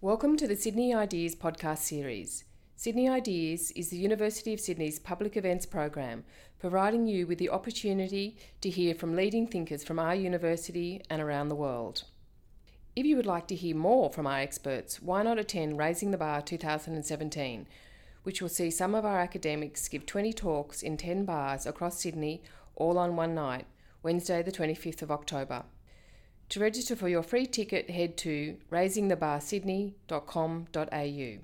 Welcome to the Sydney Ideas podcast series. Sydney Ideas is the University of Sydney's public events program, providing you with the opportunity to hear from leading thinkers from our university and around the world. If you would like to hear more from our experts, why not attend Raising the Bar 2017, which will see some of our academics give 20 talks in 10 bars across Sydney all on one night, Wednesday, the 25th of October. To register for your free ticket, head to raisingthebarsydney.com.au.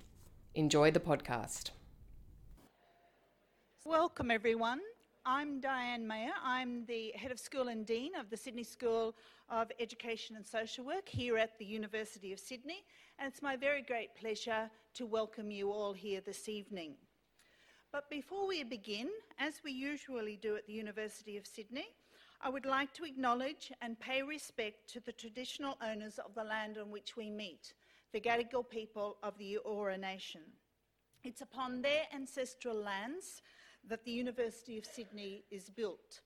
Enjoy the podcast. Welcome, everyone. I'm Diane Mayer. I'm the head of school and dean of the Sydney School of Education and Social Work here at the University of Sydney, and it's my very great pleasure to welcome you all here this evening. But before we begin, as we usually do at the University of Sydney, I would like to acknowledge and pay respect to the traditional owners of the land on which we meet, the Gadigal people of the Eora Nation. It's upon their ancestral lands that the University of Sydney is built.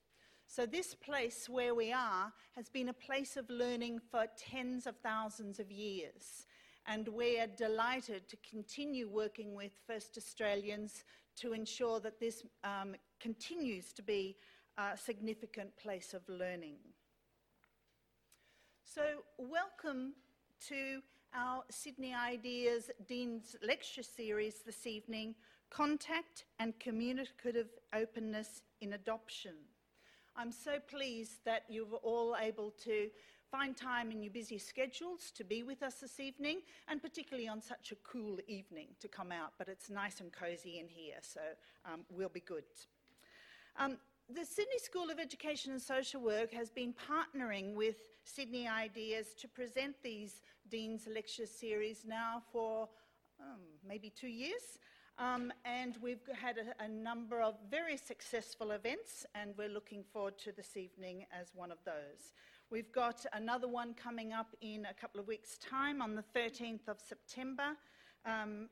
So, this place where we are has been a place of learning for tens of thousands of years. And we are delighted to continue working with First Australians to ensure that this um, continues to be a significant place of learning. So, welcome to our Sydney Ideas Dean's Lecture Series this evening Contact and Communicative Openness in Adoption. I'm so pleased that you're all able to find time in your busy schedules to be with us this evening, and particularly on such a cool evening to come out. But it's nice and cosy in here, so um, we'll be good. Um, the Sydney School of Education and Social Work has been partnering with Sydney Ideas to present these Dean's Lecture Series now for um, maybe two years. Um, and we've had a, a, number of very successful events, and we're looking forward to this evening as one of those. We've got another one coming up in a couple of weeks' time on the 13th of September. Um,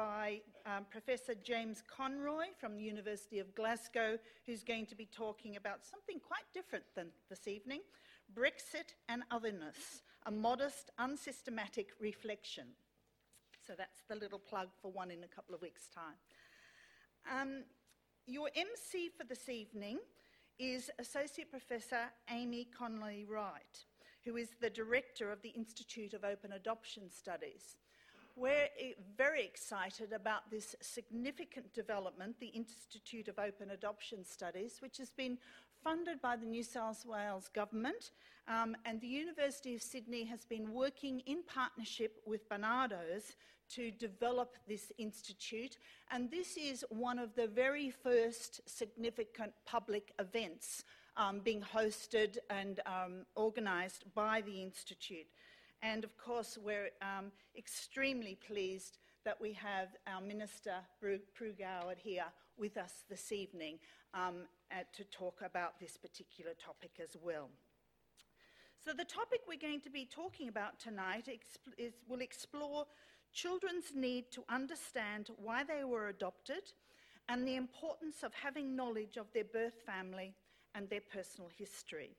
by um, Professor James Conroy from the University of Glasgow, who's going to be talking about something quite different than this evening Brexit and Otherness, a modest, unsystematic reflection. So that's the little plug for one in a couple of weeks' time. Um, your MC for this evening is Associate Professor Amy Conley Wright, who is the Director of the Institute of Open Adoption Studies. We're very excited about this significant development, the Institute of Open Adoption Studies, which has been funded by the New South Wales Government, um, and the University of Sydney has been working in partnership with Barnardos to develop this institute. And this is one of the very first significant public events um, being hosted and um, organised by the institute. And of course, we're um, extremely pleased that we have our Minister, Pru Goward, here with us this evening um, to talk about this particular topic as well. So, the topic we're going to be talking about tonight is, will explore children's need to understand why they were adopted and the importance of having knowledge of their birth family and their personal history.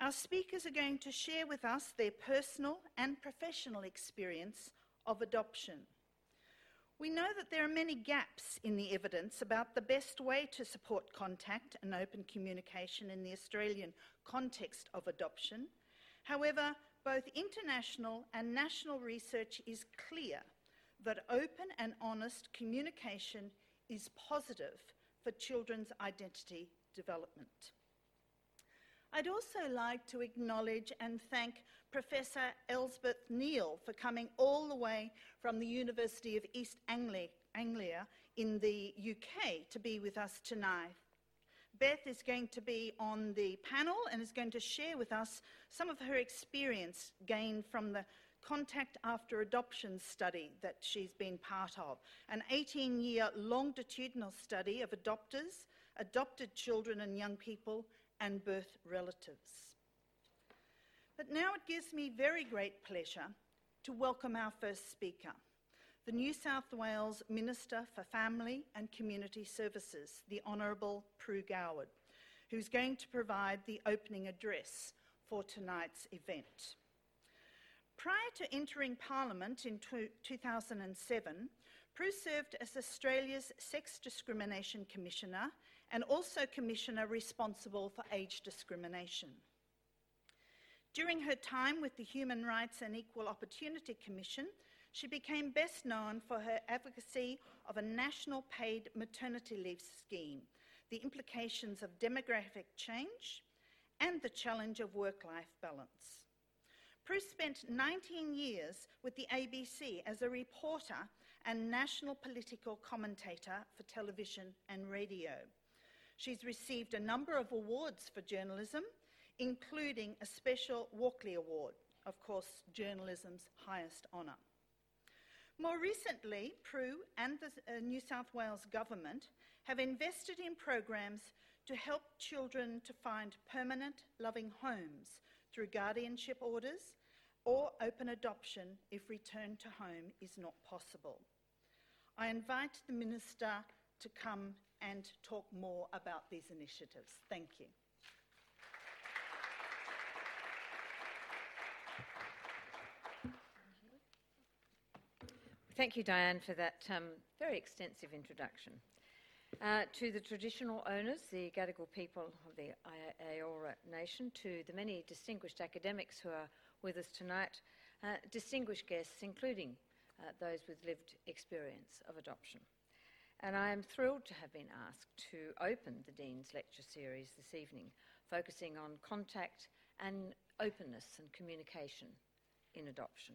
Our speakers are going to share with us their personal and professional experience of adoption. We know that there are many gaps in the evidence about the best way to support contact and open communication in the Australian context of adoption. However, both international and national research is clear that open and honest communication is positive for children's identity development. I'd also like to acknowledge and thank Professor Elsbeth Neil for coming all the way from the University of East Anglia, in the UK to be with us tonight. Beth is going to be on the panel and is going to share with us some of her experience gained from the Contact After Adoption study that she's been part of, an 18 year longitudinal study of adopters, adopted children and young people, and birth relatives. But now it gives me very great pleasure to welcome our first speaker, the New South Wales Minister for Family and Community Services, the Honourable Pru Goward, who's going to provide the opening address for tonight's event. Prior to entering Parliament in 2007, Pru served as Australia's Sex Discrimination Commissioner and also Commissioner responsible for age discrimination. During her time with the Human Rights and Equal Opportunity Commission, she became best known for her advocacy of a national paid maternity leave scheme, the implications of demographic change, and the challenge of work life balance. Pru spent 19 years with the ABC as a reporter and national political commentator for television and radio. She's received a number of awards for journalism, including a special Walkley Award, of course, journalism's highest honour. More recently, Pru and the uh, New South Wales Government have invested in programs to help children to find permanent, loving homes through guardianship orders or open adoption if return to home is not possible. I invite the Minister to come and talk more about these initiatives. Thank you. Thank you, Diane, for that um, very extensive introduction. Uh, to the traditional owners, the Gadigal people of the Eora Nation, to the many distinguished academics who are with us tonight, uh, distinguished guests, including uh, those with lived experience of adoption. And I am thrilled to have been asked to open the Dean's Lecture Series this evening, focusing on contact and openness and communication in adoption.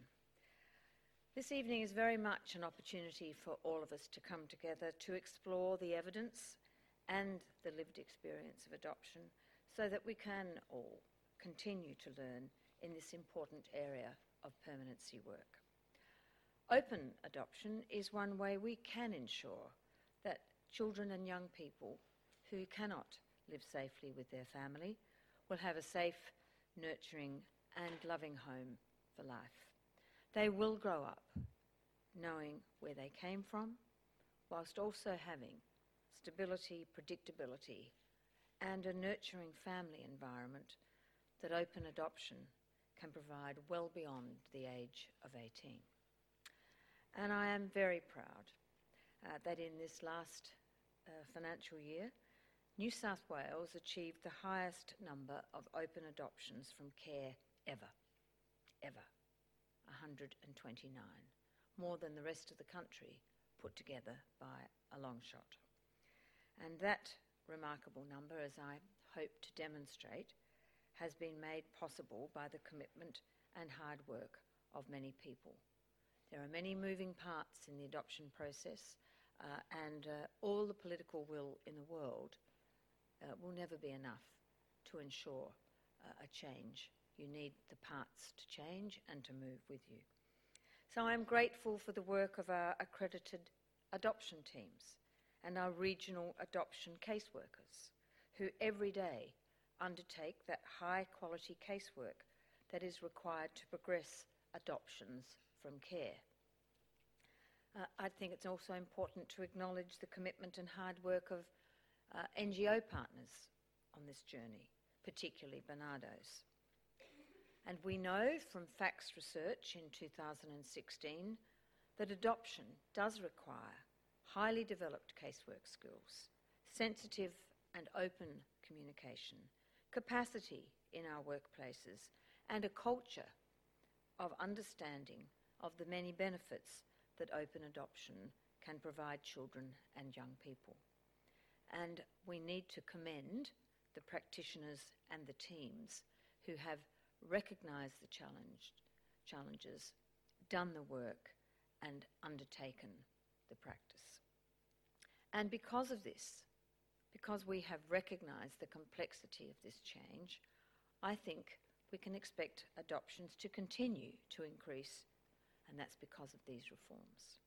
This evening is very much an opportunity for all of us to come together to explore the evidence and the lived experience of adoption so that we can all continue to learn in this important area of permanency work. Open adoption is one way we can ensure children and young people who cannot live safely with their family will have a safe, nurturing, and loving home for life. They will grow up knowing where they came from, whilst also having stability, predictability, and a nurturing family environment that open adoption can provide well beyond the age of 18. And I am very proud uh, that in this last uh, financial year, New South Wales achieved the highest number of open adoptions from care ever. Ever. 129, more than the rest of the country put together by a long shot. And that remarkable number, as I hope to demonstrate, has been made possible by the commitment and hard work of many people. There are many moving parts in the adoption process, uh, and uh, all the political will in the world uh, will never be enough to ensure uh, a change you need the parts to change and to move with you. So I'm grateful for the work of our accredited adoption teams and our regional adoption caseworkers who every day undertake that high quality casework that is required to progress adoptions from care. Uh, I think it's also important to acknowledge the commitment and hard work of uh, NGO partners on this journey, particularly Barnardos. And we know from FACS research in 2016 that adoption does require highly developed casework skills, sensitive and open communication, capacity in our workplaces, and a culture of understanding of the many benefits that open adoption can provide children and young people. And we need to commend the practitioners and the teams who have recognised the challenge, challenges, done the work, and undertaken the practice. And because of this, because we have recognised the complexity of this change, I think we can expect adoptions to continue to increase, and that's because of these reforms.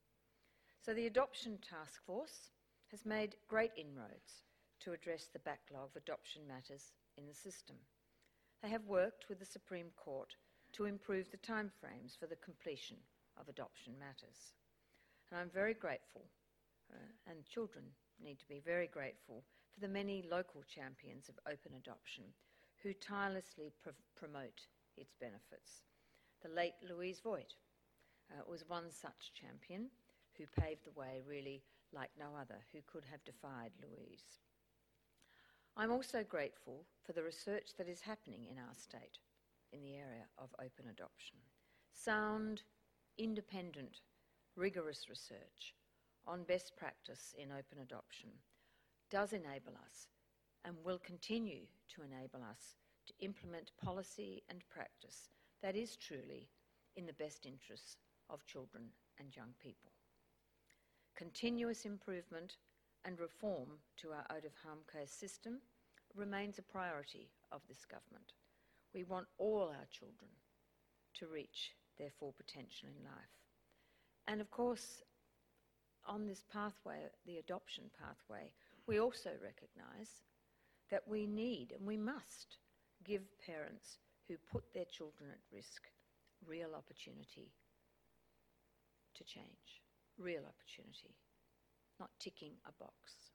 So the Adoption Task Force has made great inroads to address the backlog of adoption matters in the system. They have worked with the Supreme Court to improve the timeframes for the completion of adoption matters. And I'm very grateful, uh, and children need to be very grateful for the many local champions of open adoption who tirelessly pr- promote its benefits. The late Louise Voigt uh, was one such champion who paved the way really like no other, who could have defied Louise. I'm also grateful for the research that is happening in our state in the area of open adoption. Sound, independent, rigorous research on best practice in open adoption does enable us and will continue to enable us to implement policy and practice that is truly in the best interests of children and young people. Continuous improvement and reform to our out of home care system remains a priority of this government. We want all our children to reach their full potential in life. And of course, on this pathway, the adoption pathway, we also recognise that we need and we must give parents who put their children at risk real opportunity to change, real opportunity, not ticking a box.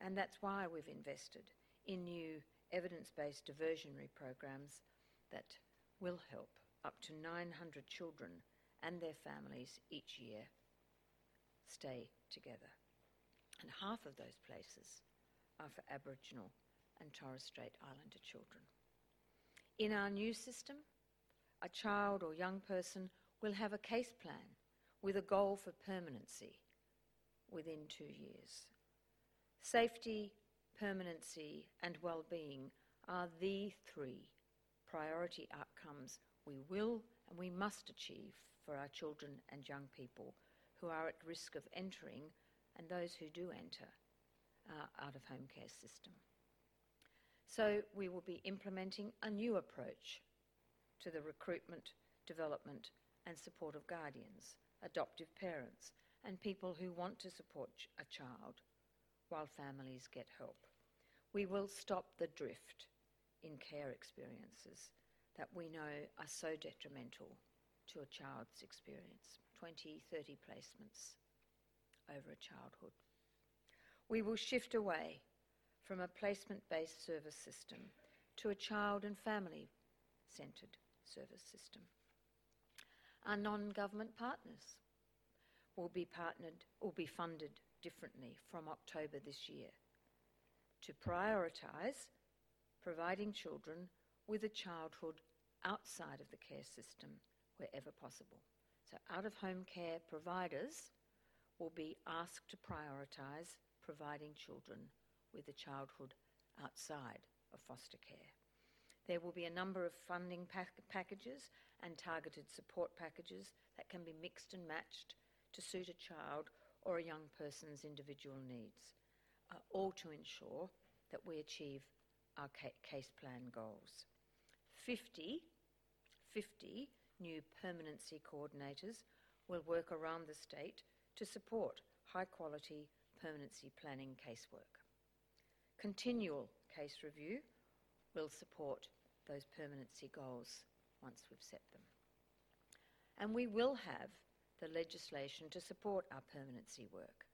And that's why we've invested in new evidence based diversionary programs that will help up to 900 children and their families each year stay together. And half of those places are for Aboriginal and Torres Strait Islander children. In our new system, a child or young person will have a case plan with a goal for permanency within two years. Safety, permanency, and well-being are the three priority outcomes we will and we must achieve for our children and young people who are at risk of entering and those who do enter our out of home care system. So we will be implementing a new approach to the recruitment, development, and support of guardians, adoptive parents, and people who want to support a child while families get help. We will stop the drift in care experiences that we know are so detrimental to a child's experience 20, 30 placements over a childhood. We will shift away from a placement based service system to a child and family centred service system. Our non government partners will be partnered or be funded differently from October this year to prioritise providing children with a childhood outside of the care system wherever possible. So, out of home care providers will be asked to prioritise providing children with a childhood outside of foster care. There will be a number of funding pack- packages and targeted support packages that can be mixed and matched to suit a child or a young person's individual needs, uh, all to ensure that we achieve our ca- case plan goals. 50, 50 new permanency coordinators will work around the state to support high quality permanency planning casework. Continual case review will support those permanency goals once we've set them. And we will have the legislation to support our permanency work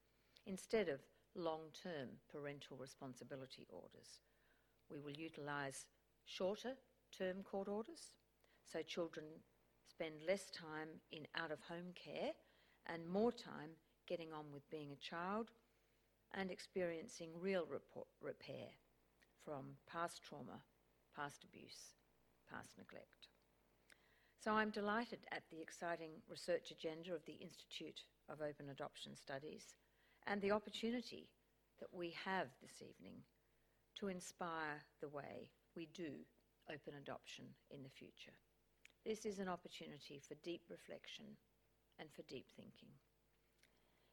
instead of long term parental responsibility orders. We will utilise shorter term court orders so children spend less time in out of home care and more time getting on with being a child and experiencing real repair from past trauma, past abuse, past neglect. So I'm delighted at the exciting research agenda of the Institute of Open Adoption Studies and the opportunity that we have this evening to inspire the way we do open adoption in the future. This is an opportunity for deep reflection and for deep thinking.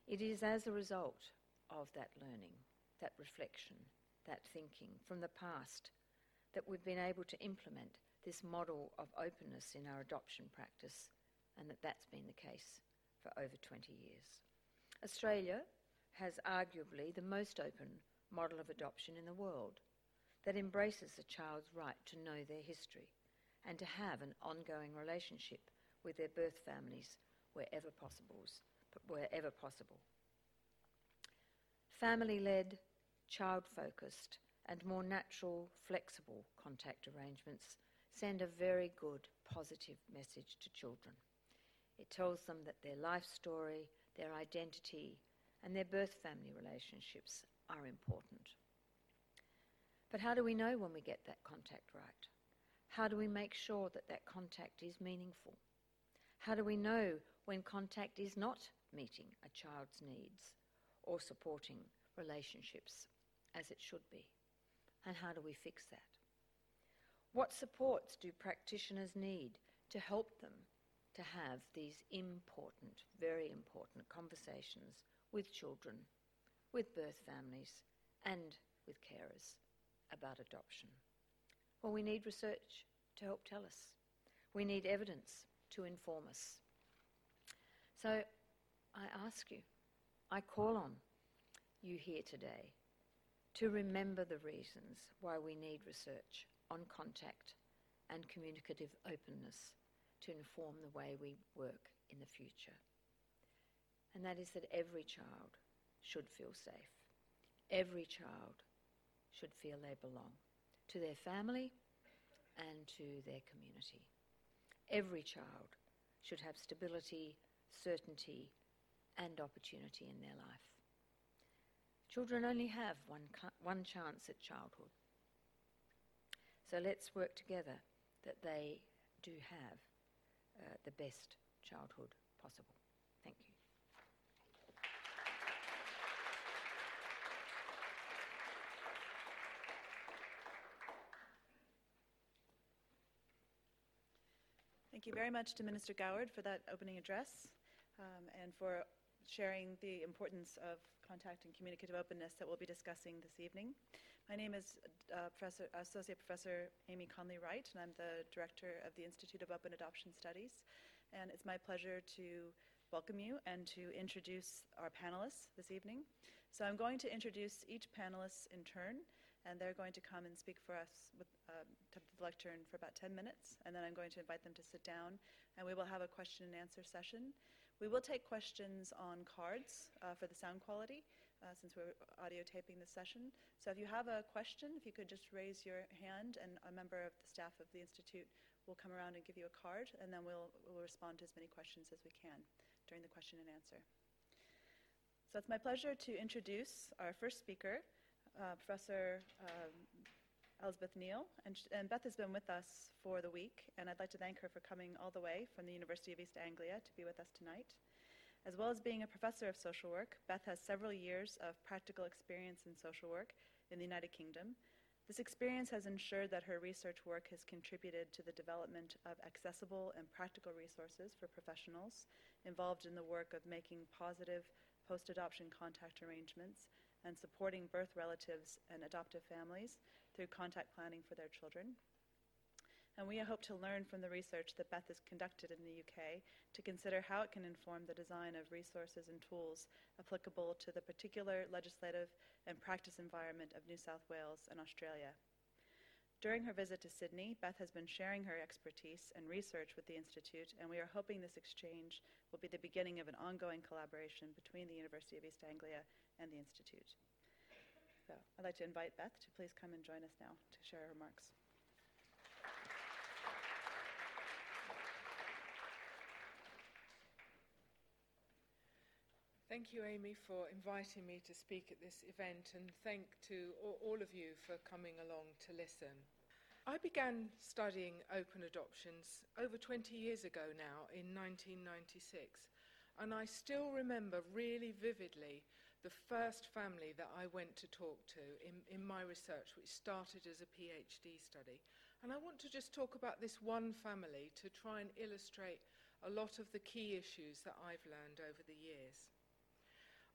It is as a result of that learning, that reflection, that thinking from the past that we've been able to implement this model of openness in our adoption practice and that that's been the case for over 20 years. Australia has arguably the most open model of adoption in the world that embraces a child's right to know their history and to have an ongoing relationship with their birth families wherever possible. Wherever possible. Family-led, child-focused and more natural, flexible contact arrangements send a very good, positive message to children. It tells them that their life story, their identity, and their birth family relationships are important. But how do we know when we get that contact right? How do we make sure that that contact is meaningful? How do we know when contact is not meeting a child's needs or supporting relationships as it should be? And how do we fix that? What supports do practitioners need to help them to have these important, very important conversations with children, with birth families, and with carers about adoption? Well, we need research to help tell us. We need evidence to inform us. So I ask you, I call on you here today to remember the reasons why we need research on contact and communicative openness to inform the way we work in the future. And that is that every child should feel safe. Every child should feel they belong to their family and to their community. Every child should have stability, certainty, and opportunity in their life. Children only have one, one chance at childhood. So let's work together that they do have uh, the best childhood possible. Thank you. Thank you very much to Minister Goward for that opening address um, and for sharing the importance of contact and communicative openness that we'll be discussing this evening. My name is uh, Professor, Associate Professor Amy Conley Wright, and I'm the Director of the Institute of Open Adoption Studies. And it's my pleasure to welcome you and to introduce our panelists this evening. So I'm going to introduce each panelist in turn, and they're going to come and speak for us with uh, the lectern for about 10 minutes, and then I'm going to invite them to sit down, and we will have a question and answer session. We will take questions on cards uh, for the sound quality, uh, since we're audio taping this session. So if you have a question, if you could just raise your hand, and a member of the staff of the Institute will come around and give you a card, and then we'll, we'll respond to as many questions as we can during the question and answer. So it's my pleasure to introduce our first speaker, uh, Professor um, Elsbeth Neil. And, and, Beth has been with us for the week, and I'd like to thank her for coming all the way from the University of East Anglia to be with us tonight. As well as being a professor of social work, Beth has several years of practical experience in social work in the United Kingdom. This experience has ensured that her research work has contributed to the development of accessible and practical resources for professionals involved in the work of making positive post adoption contact arrangements and supporting birth relatives and adoptive families through contact planning for their children and we hope to learn from the research that Beth has conducted in the UK to consider how it can inform the design of resources and tools applicable to the particular legislative and practice environment of New South Wales and Australia. During her visit to Sydney, Beth has been sharing her expertise and research with the Institute, and we are hoping this exchange will be the beginning of an ongoing collaboration between the University of East Anglia and the Institute. So I'd like to invite Beth to please come and join us now to share her remarks. Thank you, Amy, for inviting me to speak at this event, and thank to all of you for coming along to listen. I began studying open adoptions over 20 years ago now, in 1996, and I still remember really vividly the first family that I went to talk to in, in my research, which started as a PhD study. And I want to just talk about this one family to try and illustrate a lot of the key issues that I've learned over the years.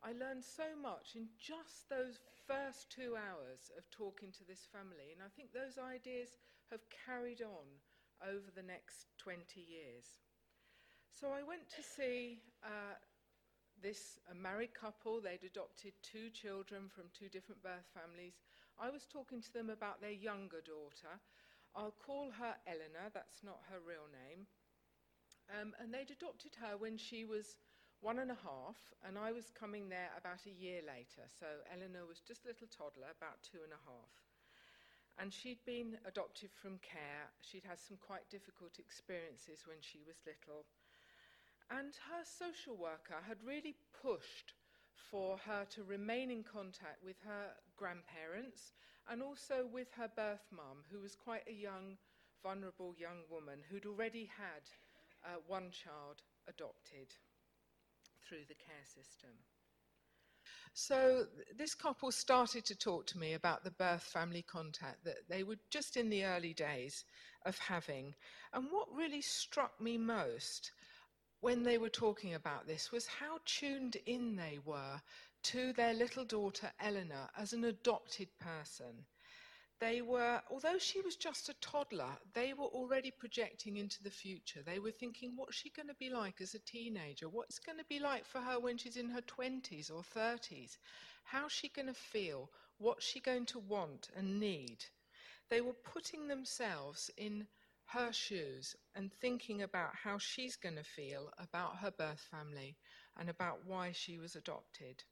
I learned so much in just those first two hours of talking to this family, and I think those ideas have carried on over the next 20 years. So I went to see uh, this a married couple. They'd adopted two children from two different birth families. I was talking to them about their younger daughter. I'll call her Eleanor, that's not her real name. Um, and they'd adopted her when she was one and a half, and I was coming there about a year later. So Eleanor was just a little toddler, about two and a half. And she'd been adopted from care. She'd had some quite difficult experiences when she was little. And her social worker had really pushed for her to remain in contact with her grandparents and also with her birth mum, who was quite a young, vulnerable young woman who'd already had uh, one child adopted through the care system. So this couple started to talk to me about the birth family contact that they were just in the early days of having. And what really struck me most when they were talking about this was how tuned in they were to their little daughter Eleanor as an adopted person. They were, although she was just a toddler, they were already projecting into the future. They were thinking, what's she going to be like as a teenager? What's going to be like for her when she's in her 20s or 30s? How's she going to feel? What's she going to want and need? They were putting themselves in her shoes and thinking about how she's going to feel about her birth family and about why she was adopted.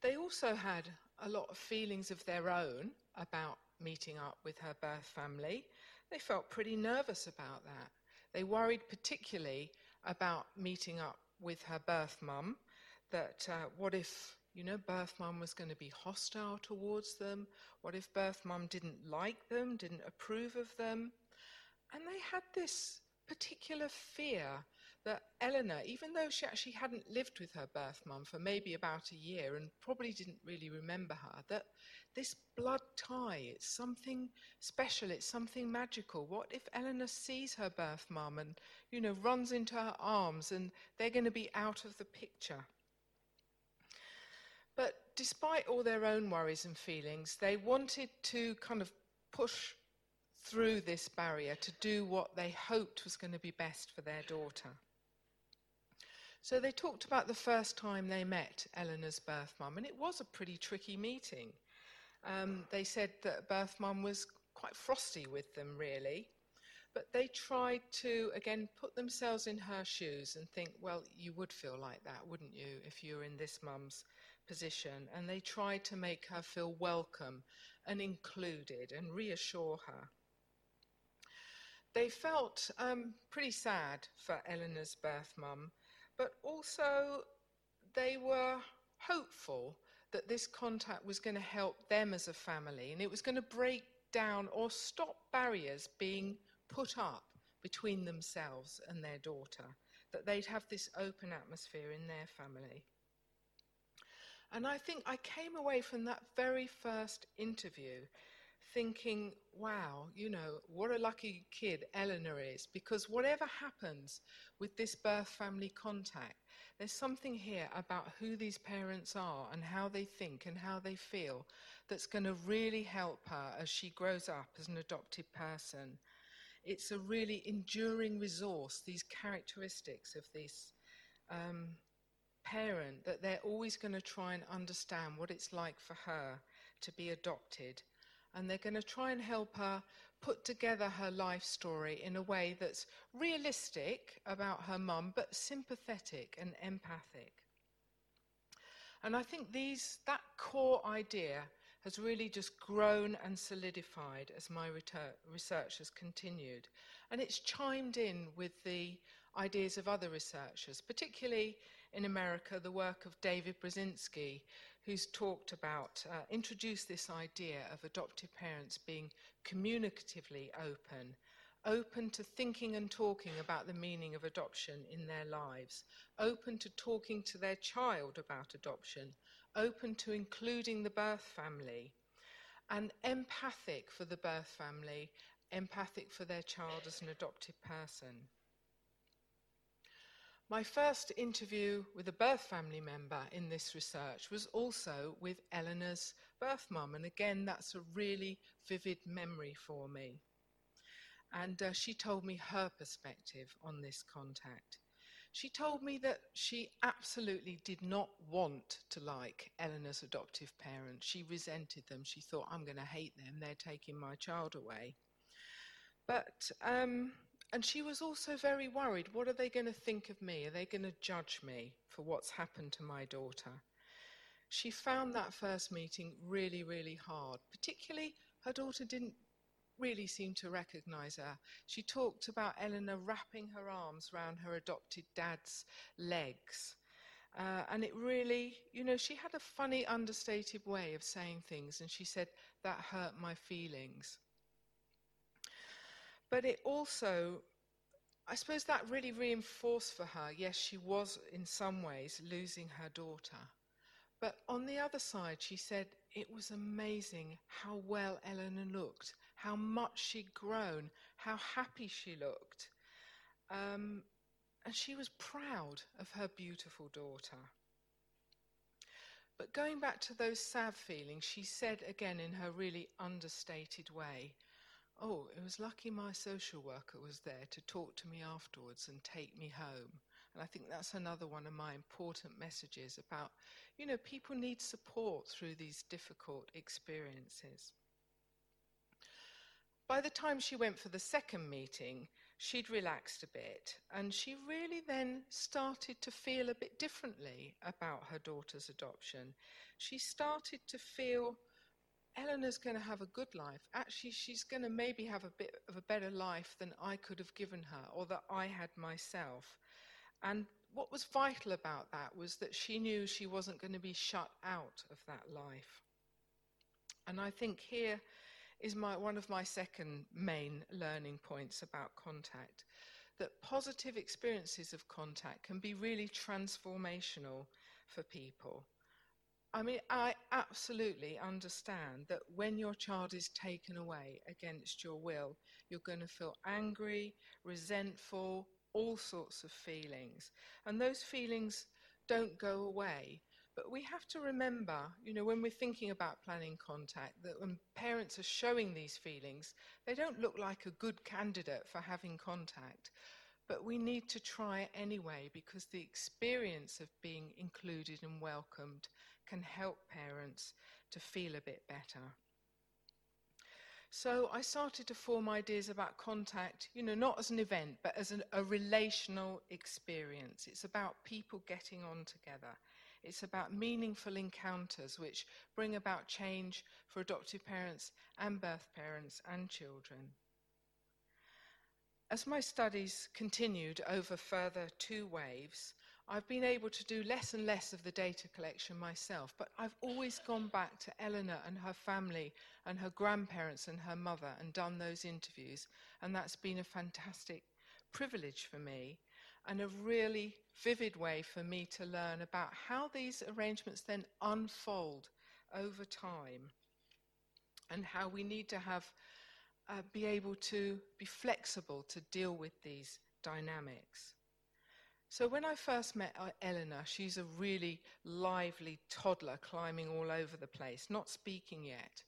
They also had a lot of feelings of their own about meeting up with her birth family. They felt pretty nervous about that. They worried particularly about meeting up with her birth mum, that uh, what if, you know, birth mum was going to be hostile towards them? What if birth mum didn't like them, didn't approve of them? And they had this particular fear that Eleanor, even though she actually hadn't lived with her birth mum for maybe about a year and probably didn't really remember her, that this blood tie, it's something special, it's something magical. What if Eleanor sees her birth mum and, you know, runs into her arms and they're going to be out of the picture? But despite all their own worries and feelings, they wanted to kind of push through this barrier to do what they hoped was going to be best for their daughter. So they talked about the first time they met Eleanor's birth mum, and it was a pretty tricky meeting. Um, they said that birth mum was quite frosty with them, really. But they tried to, again, put themselves in her shoes and think, well, you would feel like that, wouldn't you, if you were in this mum's position? And they tried to make her feel welcome and included and reassure her. They felt um, pretty sad for Eleanor's birth mum but also they were hopeful that this contact was going to help them as a family and it was going to break down or stop barriers being put up between themselves and their daughter, that they'd have this open atmosphere in their family. And I think I came away from that very first interview thinking, wow, you know, what a lucky kid Eleanor is, because whatever happens with this birth family contact, there's something here about who these parents are and how they think and how they feel that's going to really help her as she grows up as an adopted person. It's a really enduring resource, these characteristics of this um, parent, that they're always going to try and understand what it's like for her to be adopted and they're going to try and help her put together her life story in a way that's realistic about her mum, but sympathetic and empathic. And I think these, that core idea has really just grown and solidified as my research has continued. And it's chimed in with the ideas of other researchers, particularly in America, the work of David Brodzinsky, who's talked about, uh, introduced this idea of adoptive parents being communicatively open, open to thinking and talking about the meaning of adoption in their lives, open to talking to their child about adoption, open to including the birth family, and empathic for the birth family, empathic for their child as an adopted person. My first interview with a birth family member in this research was also with Eleanor's birth mum, and again, that's a really vivid memory for me. And uh, she told me her perspective on this contact. She told me that she absolutely did not want to like Eleanor's adoptive parents. She resented them. She thought, I'm going to hate them. They're taking my child away. But um, and she was also very worried what are they going to think of me? Are they going to judge me for what's happened to my daughter? she found that first meeting really, really hard. Particularly, her daughter didn't really seem to recognize her. She talked about Eleanor wrapping her arms around her adopted dad's legs. Uh, and it really, you know, she had a funny, understated way of saying things, and she said, That hurt my feelings. But it also, I suppose that really reinforced for her, yes, she was in some ways losing her daughter. But on the other side, she said it was amazing how well Eleanor looked, how much she'd grown, how happy she looked. Um, and she was proud of her beautiful daughter. But going back to those sad feelings, she said again in her really understated way, Oh, it was lucky my social worker was there to talk to me afterwards and take me home. And I think that's another one of my important messages about, you know, people need support through these difficult experiences. By the time she went for the second meeting, she'd relaxed a bit, and she really then started to feel a bit differently about her daughter's adoption. She started to feel Eleanor's going to have a good life. Actually, she's going to maybe have a bit of a better life than I could have given her or that I had myself. And what was vital about that was that she knew she wasn't going to be shut out of that life. And I think here is my, one of my second main learning points about contact that positive experiences of contact can be really transformational for people. I mean, I absolutely understand that when your child is taken away against your will, you're going to feel angry, resentful, all sorts of feelings. And those feelings don't go away. But we have to remember, you know, when we're thinking about planning contact, that when parents are showing these feelings, they don't look like a good candidate for having contact. But we need to try anyway because the experience of being included and welcomed can help parents to feel a bit better. So I started to form ideas about contact, you know, not as an event, but as an, a relational experience. It's about people getting on together. It's about meaningful encounters which bring about change for adoptive parents and birth parents and children. As my studies continued over further two waves, I've been able to do less and less of the data collection myself, but I've always gone back to Eleanor and her family and her grandparents and her mother and done those interviews, and that's been a fantastic privilege for me and a really vivid way for me to learn about how these arrangements then unfold over time and how we need to have uh, be able to be flexible to deal with these dynamics. So when I first met uh, Eleanor, she's a really lively toddler climbing all over the place, not speaking yet.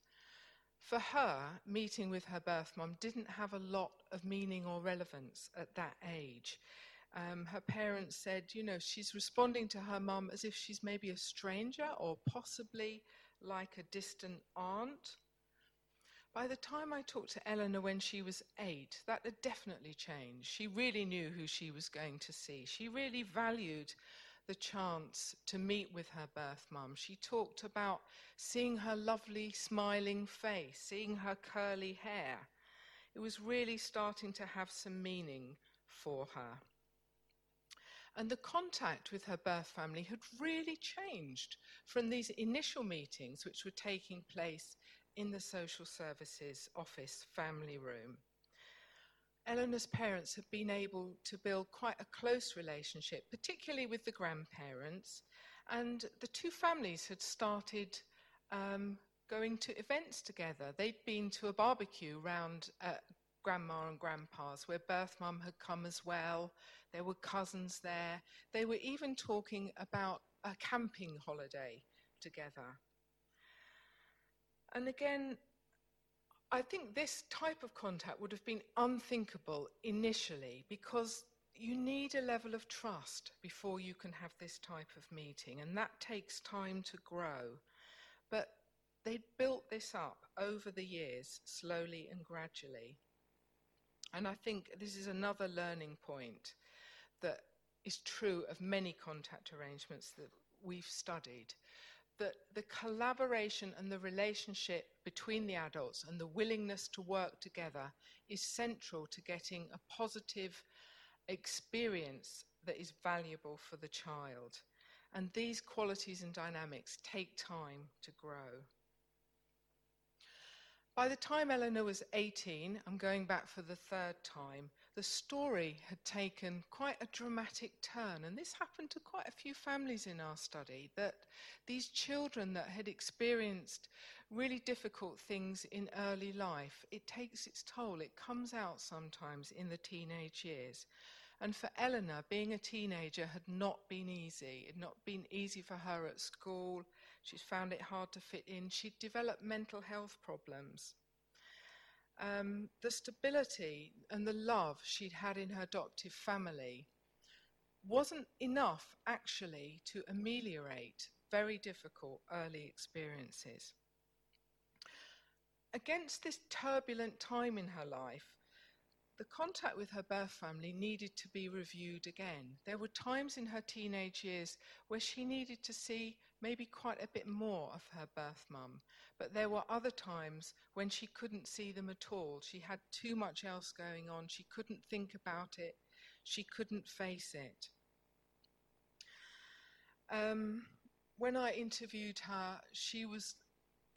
For her, meeting with her birth mom didn't have a lot of meaning or relevance at that age um, her parents said, you know, she's responding to her mum as if she's maybe a stranger or possibly like a distant aunt. By the time I talked to Eleanor when she was eight, that had definitely changed. She really knew who she was going to see. She really valued the chance to meet with her birth mum. She talked about seeing her lovely, smiling face, seeing her curly hair. It was really starting to have some meaning for her. And the contact with her birth family had really changed from these initial meetings, which were taking place in the social services office family room. Eleanor's parents had been able to build quite a close relationship, particularly with the grandparents, and the two families had started um, going to events together. They'd been to a barbecue round uh, grandma and grandpa's where birth mum had come as well. There were cousins there. They were even talking about a camping holiday together. And again, I think this type of contact would have been unthinkable initially because you need a level of trust before you can have this type of meeting, and that takes time to grow. But they built this up over the years, slowly and gradually. And I think this is another learning point that is true of many contact arrangements that we've studied. That the collaboration and the relationship between the adults and the willingness to work together is central to getting a positive experience that is valuable for the child. And these qualities and dynamics take time to grow. By the time Eleanor was 18, I'm going back for the third time, the story had taken quite a dramatic turn. And this happened to quite a few families in our study that these children that had experienced really difficult things in early life, it takes its toll. It comes out sometimes in the teenage years. And for Eleanor, being a teenager had not been easy. It had not been easy for her at school. She's found it hard to fit in. She'd developed mental health problems. Um, the stability and the love she'd had in her adoptive family wasn't enough actually to ameliorate very difficult early experiences. Against this turbulent time in her life, the contact with her birth family needed to be reviewed again. There were times in her teenage years where she needed to see maybe quite a bit more of her birth mum, but there were other times when she couldn't see them at all. She had too much else going on. She couldn't think about it. She couldn't face it. Um, when I interviewed her, she was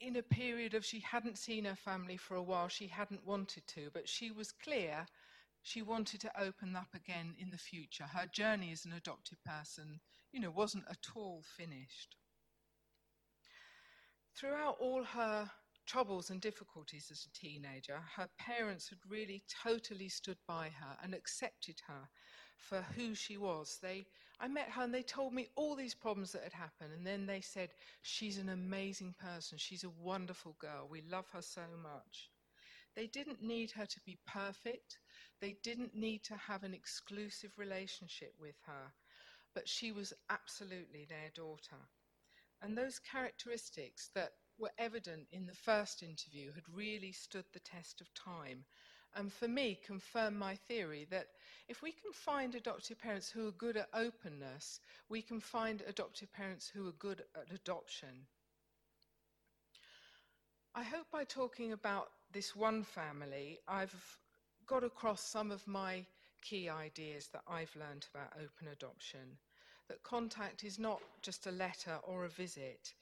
in a period of she hadn't seen her family for a while, she hadn't wanted to, but she was clear she wanted to open up again in the future. Her journey as an adopted person, you know, wasn't at all finished. Throughout all her troubles and difficulties as a teenager, her parents had really totally stood by her and accepted her for who she was. They I met her and they told me all these problems that had happened. And then they said, She's an amazing person. She's a wonderful girl. We love her so much. They didn't need her to be perfect. They didn't need to have an exclusive relationship with her. But she was absolutely their daughter. And those characteristics that were evident in the first interview had really stood the test of time and for me confirm my theory that if we can find adoptive parents who are good at openness, we can find adoptive parents who are good at adoption. I hope by talking about this one family, I've got across some of my key ideas that I've learned about open adoption. That contact is not just a letter or a visit,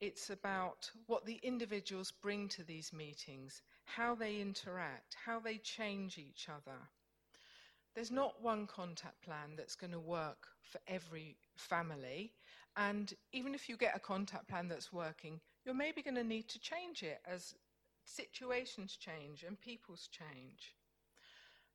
it's about what the individuals bring to these meetings how they interact, how they change each other. There's not one contact plan that's going to work for every family. And even if you get a contact plan that's working, you're maybe going to need to change it as situations change and people's change.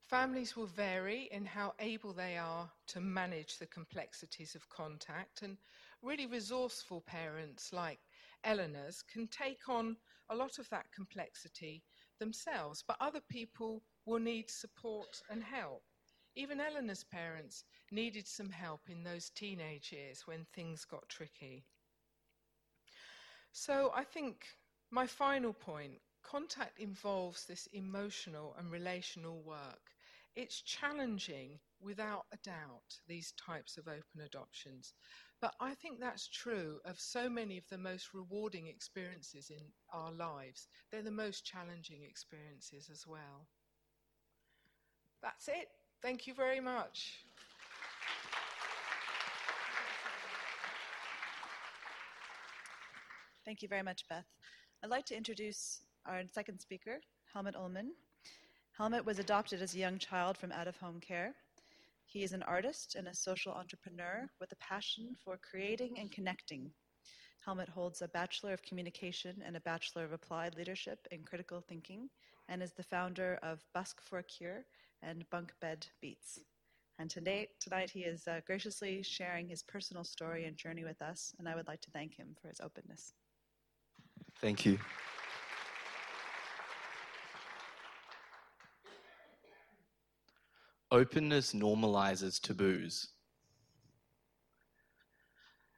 Families will vary in how able they are to manage the complexities of contact, and really resourceful parents like Eleanor's can take on a lot of that complexity themselves, but other people will need support and help. Even Eleanor's parents needed some help in those teenage years when things got tricky. So I think my final point contact involves this emotional and relational work. It's challenging, without a doubt, these types of open adoptions. But I think that's true of so many of the most rewarding experiences in our lives. They're the most challenging experiences as well. That's it. Thank you very much. Thank you very much, Beth. I'd like to introduce our second speaker, Helmut Uhlmann. Helmut was adopted as a young child from out of home care. He is an artist and a social entrepreneur with a passion for creating and connecting. Helmut holds a Bachelor of Communication and a Bachelor of Applied Leadership in Critical Thinking and is the founder of Busk for a Cure and Bunk Bed Beats. And today, tonight he is uh, graciously sharing his personal story and journey with us, and I would like to thank him for his openness. Thank you. Openness normalizes taboos.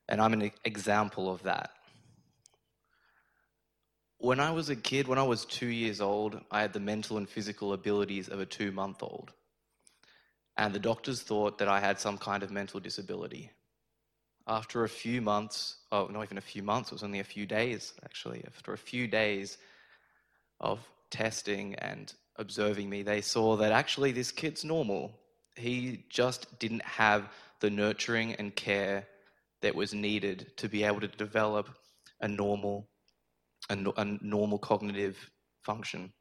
And I'm an example of that. When I was a kid, when I was two years old, I had the mental and physical abilities of a two month old. And the doctors thought that I had some kind of mental disability. after a few months, oh, not even a few months, it was only a few days actually, after a few days of testing and observing me, they saw that actually this kid's normal. He just didn't have the nurturing and care that was needed to be able to develop a normal, a, a normal cognitive function.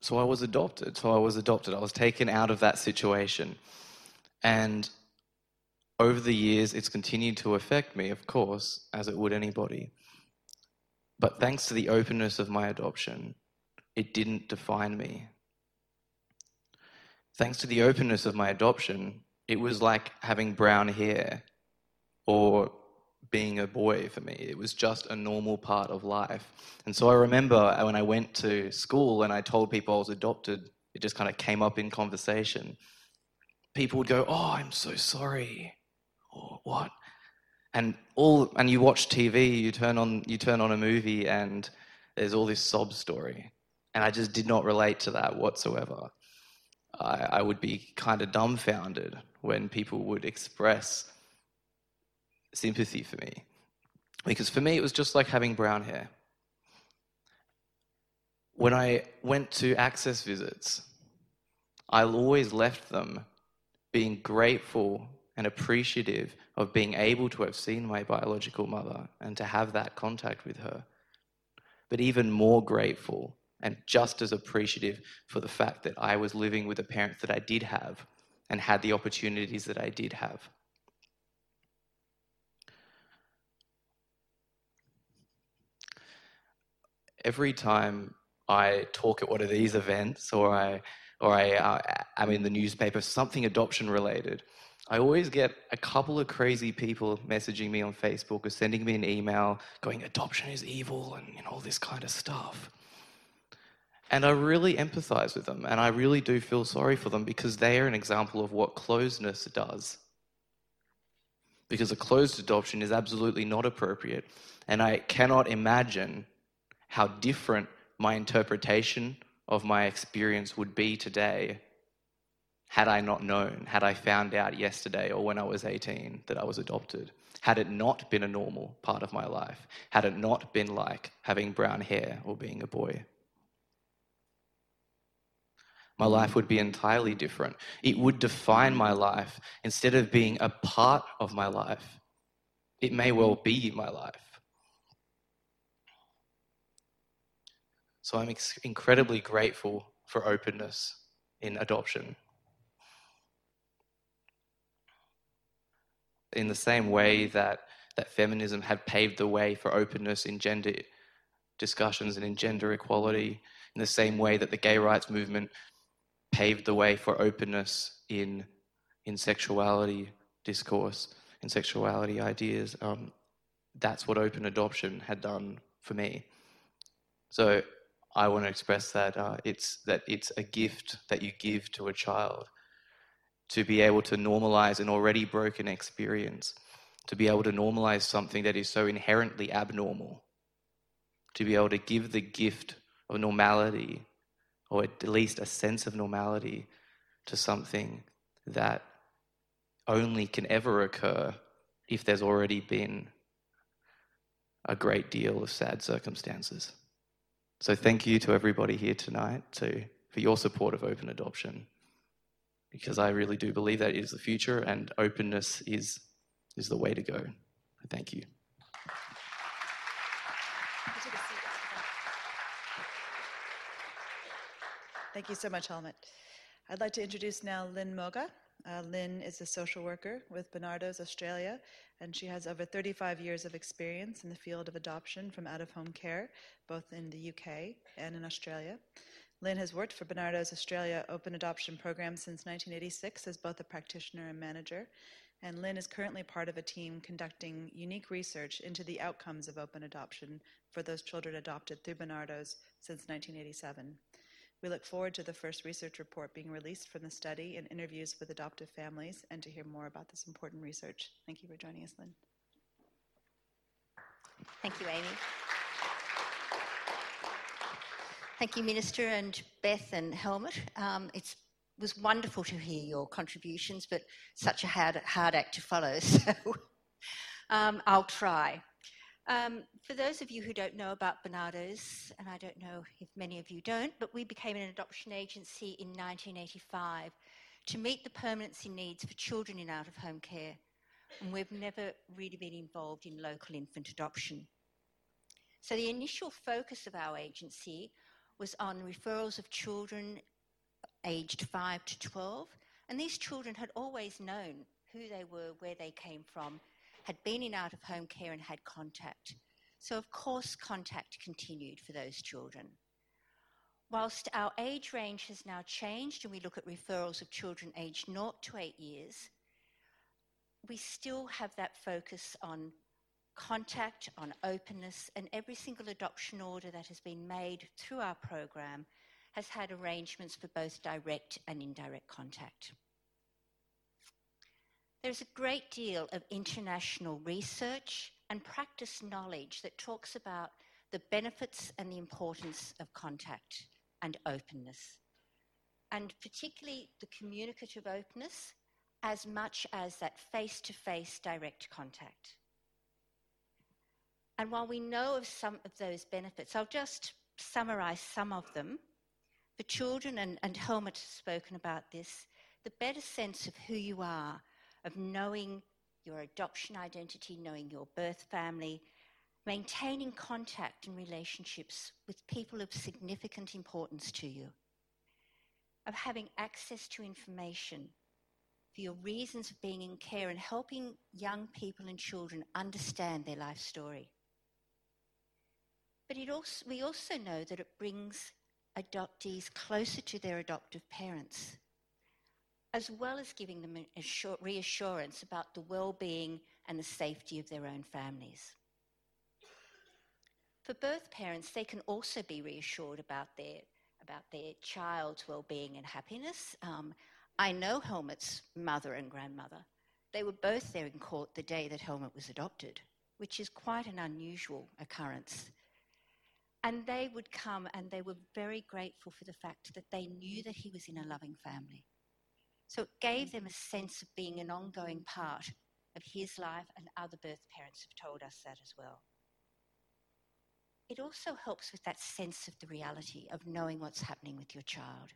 So I was adopted. So I was adopted. I was taken out of that situation. And over the years, it's continued to affect me, of course, as it would anybody. But thanks to the openness of my adoption, it didn't define me. Thanks to the openness of my adoption, it was like having brown hair or being a boy for me. It was just a normal part of life. And so I remember when I went to school and I told people I was adopted, it just kind of came up in conversation. People would go, Oh, I'm so sorry. Or what? And all and you watch TV, you turn on you turn on a movie and there's all this sob story. And I just did not relate to that whatsoever. I, I would be kind of dumbfounded when people would express sympathy for me. Because for me, it was just like having brown hair. When I went to access visits, I always left them being grateful and appreciative of being able to have seen my biological mother and to have that contact with her. But even more grateful and just as appreciative for the fact that I was living with the parents that I did have and had the opportunities that I did have. every time I talk at one of these events or I or I uh, am in the newspaper, something adoption related, I always get a couple of crazy people messaging me on Facebook or sending me an email going, adoption is evil and know, all this kind of stuff. And I really empathize with them and I really do feel sorry for them because they are an example of what closeness does. Because a closed adoption is absolutely not appropriate. And I cannot imagine how different my interpretation of my experience would be today had I not known, had I found out yesterday or when I was 18 that I was adopted, had it not been a normal part of my life, had it not been like having brown hair or being a boy. My life mm. would be entirely different. It would define my mm. life instead of being a part of my life. It may well be my life. So I'm ex- incredibly grateful for openness in adoption. In the same way that, that feminism had paved the way for openness in gender discussions and in gender equality, in the same way that the gay rights movement paved the way for openness in, in sexuality discourse, in sexuality ideas, um, that's what open adoption had done for me. So I want to express that uh, it's that it's a gift that you give to a child to be able to normalize an already broken experience, to be able to normalize something that is so inherently abnormal, to be able to give the gift of normality, or at least a sense of normality, to something that only can ever occur if there's already been a great deal of sad circumstances. So thank you to everybody here tonight to, for your support of open adoption, because I really do believe that is the future and openness is, is the way to go. Thank you. Thank you so much, Helmut. I'd like to introduce now Lynne Moggach. Uh, Lynne is a social worker with Barnardos Australia, and she has over 35 years of experience in the field of adoption from out of home care, both in the UK and in Australia. Lynne has worked for Barnardos Australia Open Adoption Program since 1986 as both a practitioner and manager. And Lynne is currently part of a team conducting unique research into the outcomes of open adoption for those children adopted through Barnardos since 1987. We look forward to the first research report being released from the study and interviews with adoptive families and to hear more about this important research. Thank you for joining us, Lynne. Thank you, Amy. Thank you, Minister and Beth and Helmut. Um, it was wonderful to hear your contributions, but such a hard, hard act to follow. So Um, I'll try. Um, for those of you who don't know about Barnardos, and I don't know if many of you don't, but we became an adoption agency in 1985 to meet the permanency needs for children in out of home care. And we've never really been involved in local infant adoption. So the initial focus of our agency was on referrals of children aged 5 to 12. And these children had always known who they were, where they came from, had been in out of home care and had contact. So, of course, contact continued for those children. Whilst our age range has now changed and we look at referrals of children aged 0 to 8 years, we still have that focus on contact, on openness, and every single adoption order that has been made through our program has had arrangements for both direct and indirect contact. There's a great deal of international research and practice knowledge that talks about the benefits and the importance of contact and openness, and particularly the communicative openness as much as that face to face direct contact. And while we know of some of those benefits, I'll just summarize some of them. For children, and, and Helmut has spoken about this, the better sense of who you are, of knowing your adoption identity, knowing your birth family, maintaining contact and relationships with people of significant importance to you, of having access to information for your reasons of being in care and helping young people and children understand their life story. But also, we also know that it brings adoptees closer to their adoptive parents, as well as giving them reassurance about the well-being and the safety of their own families. For birth parents, they can also be reassured about their, about their child's well-being and happiness. Um, I know Helmut's mother and grandmother. They were both there in court the day that Helmut was adopted, which is quite an unusual occurrence. And they would come and they were very grateful for the fact that they knew that he was in a loving family. So it gave them a sense of being an ongoing part of his life, and other birth parents have told us that as well. It also helps with that sense of the reality of knowing what's happening with your child.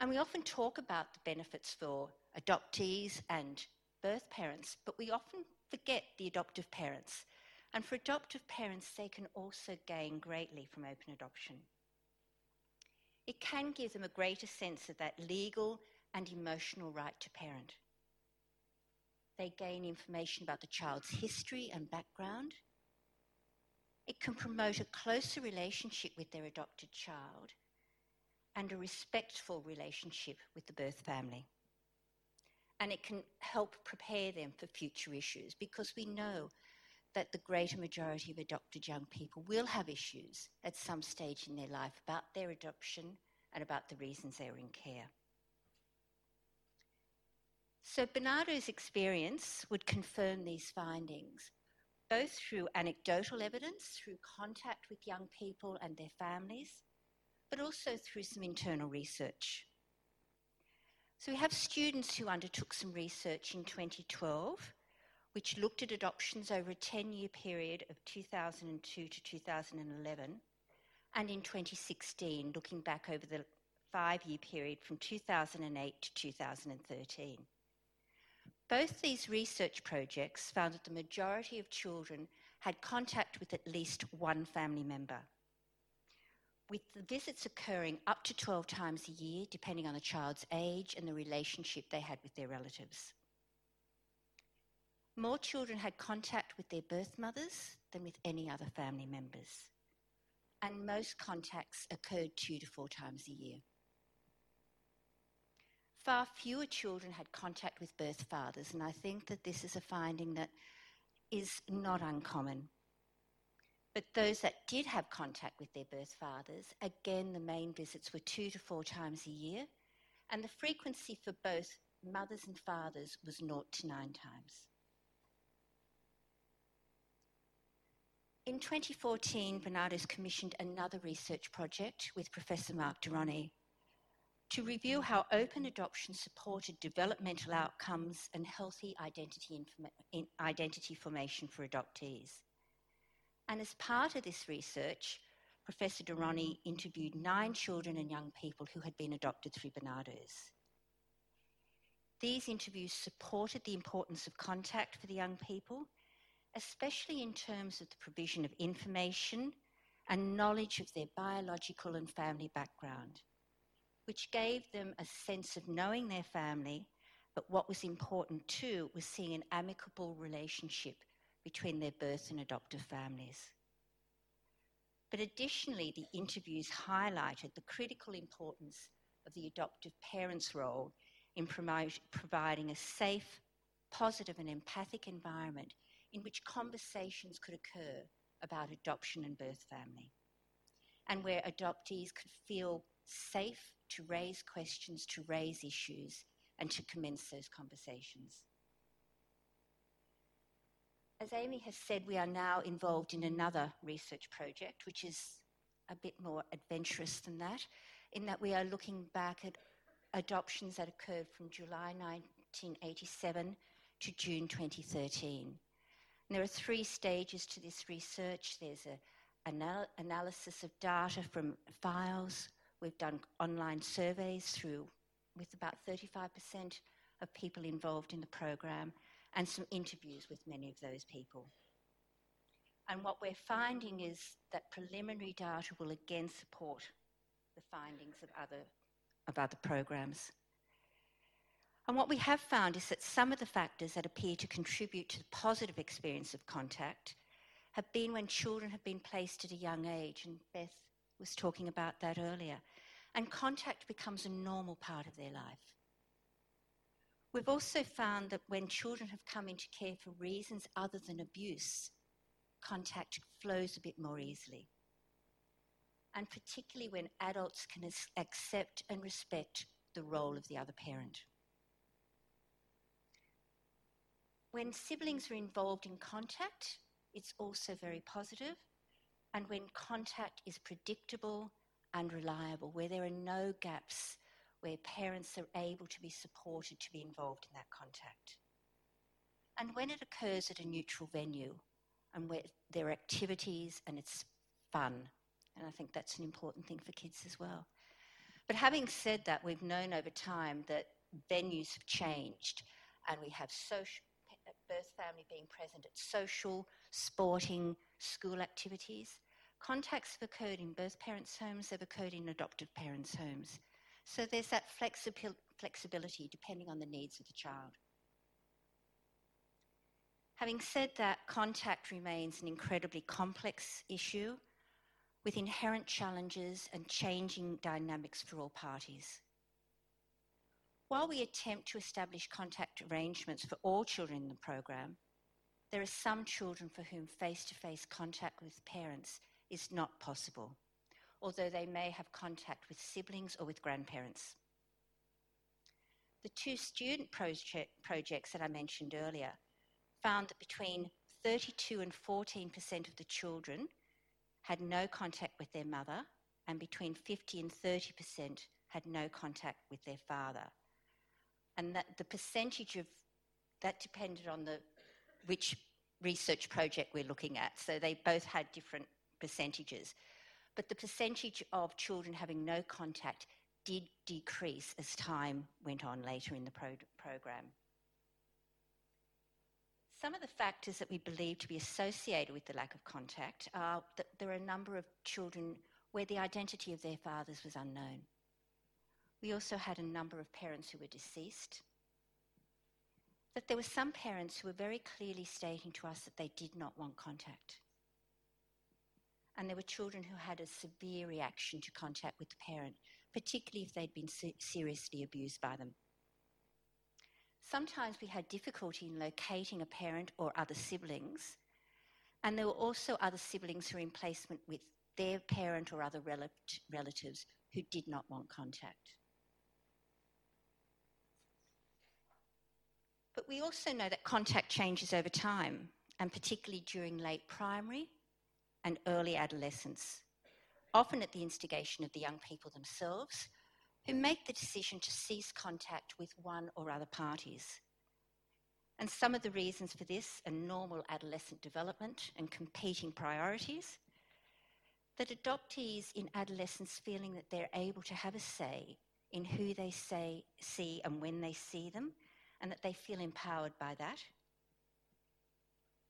And we often talk about the benefits for adoptees and birth parents, but we often forget the adoptive parents and for adoptive parents, they can also gain greatly from open adoption. It can give them a greater sense of that legal and emotional right to parent. They gain information about the child's history and background. It can promote a closer relationship with their adopted child and a respectful relationship with the birth family. And it can help prepare them for future issues because we know that the greater majority of adopted young people will have issues at some stage in their life about their adoption and about the reasons they're in care. So Barnardos' experience would confirm these findings, both through anecdotal evidence, through contact with young people and their families, but also through some internal research. So we have students who undertook some research in 2012 which looked at adoptions over a 10 year period of 2002 to 2011, and in 2016, looking back over the five year period from 2008 to 2013. Both these research projects found that the majority of children had contact with at least one family member, with the visits occurring up to 12 times a year, depending on the child's age and the relationship they had with their relatives. More children had contact with their birth mothers than with any other family members. And most contacts occurred two to four times a year. Far fewer children had contact with birth fathers, and I think that this is a finding that is not uncommon. But those that did have contact with their birth fathers, again, the main visits were two to four times a year, and the frequency for both mothers and fathers was naught to nine times. In 2014, Barnardos commissioned another research project with Professor Mark Deroni to review how open adoption supported developmental outcomes and healthy identity, identity formation for adoptees. And as part of this research, Professor Ronny interviewed nine children and young people who had been adopted through Barnardos. These interviews supported the importance of contact for the young people, especially in terms of the provision of information and knowledge of their biological and family background, which gave them a sense of knowing their family, but what was important too was seeing an amicable relationship between their birth and adoptive families. But additionally, the interviews highlighted the critical importance of the adoptive parent's role in promote, providing a safe, positive, and empathic environment in which conversations could occur about adoption and birth family, and where adoptees could feel safe to raise questions, to raise issues, and to commence those conversations. As Amy has said, we are now involved in another research project, which is a bit more adventurous than that, in that we are looking back at adoptions that occurred from July 1987 to June 2013. And there are three stages to this research. There's an anal- analysis of data from files. We've done online surveys through with about 35% of people involved in the program and some interviews with many of those people. And what we're finding is that preliminary data will again support the findings of other, of other programs. And what we have found is that some of the factors that appear to contribute to the positive experience of contact have been when children have been placed at a young age, and Beth was talking about that earlier, and contact becomes a normal part of their life. We've also found that when children have come into care for reasons other than abuse, contact flows a bit more easily. And particularly when adults can accept and respect the role of the other parent. When siblings are involved in contact, it's also very positive. And when contact is predictable and reliable, where there are no gaps where parents are able to be supported to be involved in that contact. And when it occurs at a neutral venue and where there are activities and it's fun, and I think that's an important thing for kids as well. But having said that, we've known over time that venues have changed and we have social, birth family being present at social, sporting, school activities. Contacts have occurred in birth parents' homes, they've occurred in adoptive parents' homes. So there's that flexibil- flexibility depending on the needs of the child. Having said that, contact remains an incredibly complex issue with inherent challenges and changing dynamics for all parties. While we attempt to establish contact arrangements for all children in the program, there are some children for whom face to face contact with parents is not possible although they may have contact with siblings or with grandparents. The two student project projects that I mentioned earlier found that between 32 and 14% of the children had no contact with their mother, and between 50 and 30% had no contact with their father. And that the percentage of that depended on the which research project we're looking at. So they both had different percentages but the percentage of children having no contact did decrease as time went on later in the pro- program. Some of the factors that we believe to be associated with the lack of contact are that there are a number of children where the identity of their fathers was unknown. We also had a number of parents who were deceased. That there were some parents who were very clearly stating to us that they did not want contact and there were children who had a severe reaction to contact with the parent, particularly if they'd been se- seriously abused by them. Sometimes we had difficulty in locating a parent or other siblings, and there were also other siblings who were in placement with their parent or other rel- relatives who did not want contact. We also know that contact changes over time, and particularly during late primary and early adolescence, often at the instigation of the young people themselves, who make the decision to cease contact with one or other parties. And some of the reasons for this are normal adolescent development and competing priorities, that adoptees in adolescence feeling that they're able to have a say in who they say, see and when they see them, and that they feel empowered by that.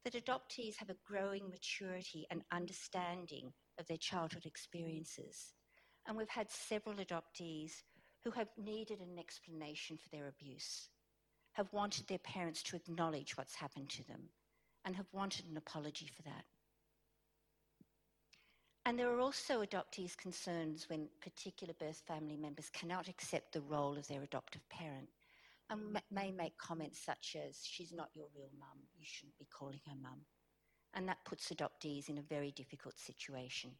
That adoptees have a growing maturity and understanding of their childhood experiences. And we've had several adoptees who have needed an explanation for their abuse, have wanted their parents to acknowledge what's happened to them, and have wanted an apology for that. And there are also adoptees' concerns when particular birth family members cannot accept the role of their adoptive parent Um, and may make comments such as, She's not your real mum, you shouldn't be calling her mum. And that puts adoptees in a very difficult situation.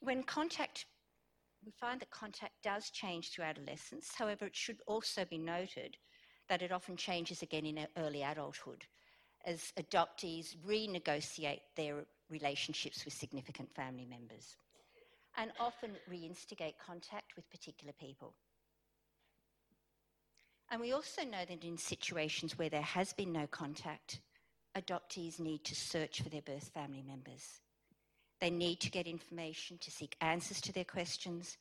When contact, we find that contact does change through adolescence. However, it should also be noted that it often changes again in early adulthood as adoptees renegotiate their relationships with significant family members and often reinstigate contact with particular people. And we also know that in situations where there has been no contact, adoptees need to search for their birth family members. They need to get information to seek answers to their questions,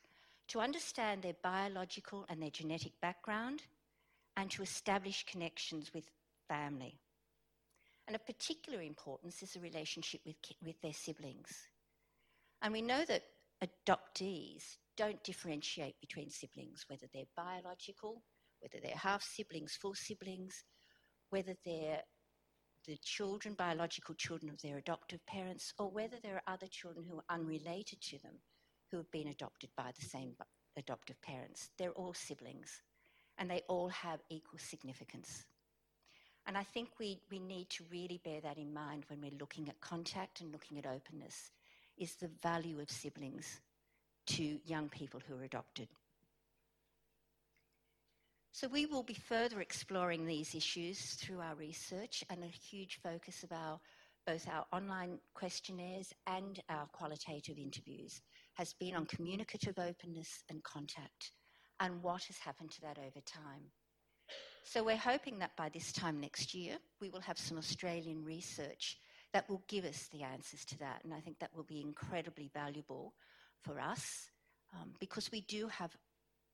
to understand their biological and their genetic background, and to establish connections with family. And of particular importance is the relationship with, with their siblings. And we know that adoptees don't differentiate between siblings, whether they're biological, whether they're half siblings, full siblings, whether they're the children, biological children of their adoptive parents, or whether there are other children who are unrelated to them who have been adopted by the same adoptive parents. They're all siblings, and they all have equal significance. And I think we, we need to really bear that in mind when we're looking at contact and looking at openness, is the value of siblings to young people who are adopted. So we will be further exploring these issues through our research and a huge focus of our both our online questionnaires and our qualitative interviews has been on communicative openness and contact and what has happened to that over time. So we're hoping that by this time next year, we will have some Australian research that will give us the answers to that. And I think that will be incredibly valuable for us um, because we do have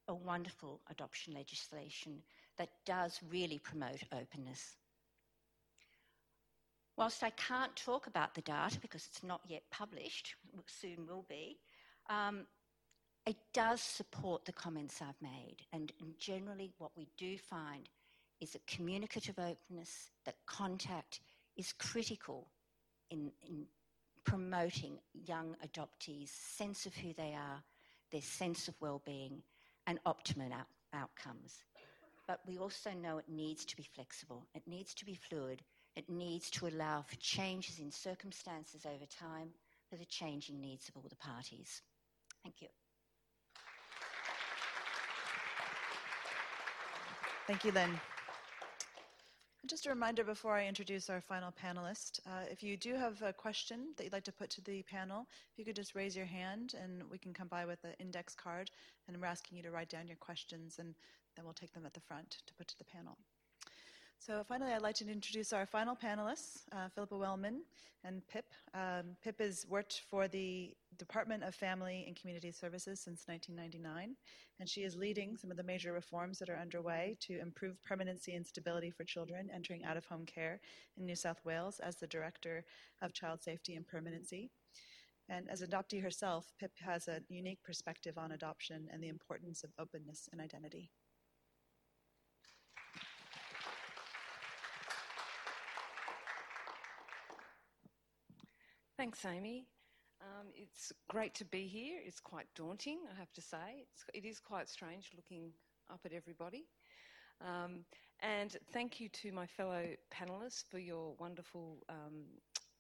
a wonderful adoption legislation that does really promote openness. Whilst I can't talk about the data because it's not yet published, soon will be, um, it does support the comments I've made. And, and generally, what we do find is that communicative openness, that contact is critical in, in promoting young adoptees' sense of who they are, their sense of well-being, and optimum out- outcomes. But we also know it needs to be flexible, it needs to be fluid, it needs to allow for changes in circumstances over time for the changing needs of all the parties. Thank you. Thank you, Lynne. Just a reminder before I introduce our final panelist, uh, if you do have a question that you'd like to put to the panel, if you could just raise your hand and we can come by with an index card and we're asking you to write down your questions and then we'll take them at the front to put to the panel. So finally, I'd like to introduce our final panelists, uh, Philippa Welman and Pip. Um, Pip has worked for the Department of Family and Community Services since 1999, and she is leading some of the major reforms that are underway to improve permanency and stability for children entering out-of-home care in New South Wales as the Director of Child Safety and Permanency. And as adoptee herself, Pip has a unique perspective on adoption and the importance of openness and identity. Thanks, Amy. Um, it's great to be here. It's quite daunting, I have to say. It's, it is quite strange looking up at everybody. Um, and thank you to my fellow panelists for your wonderful um,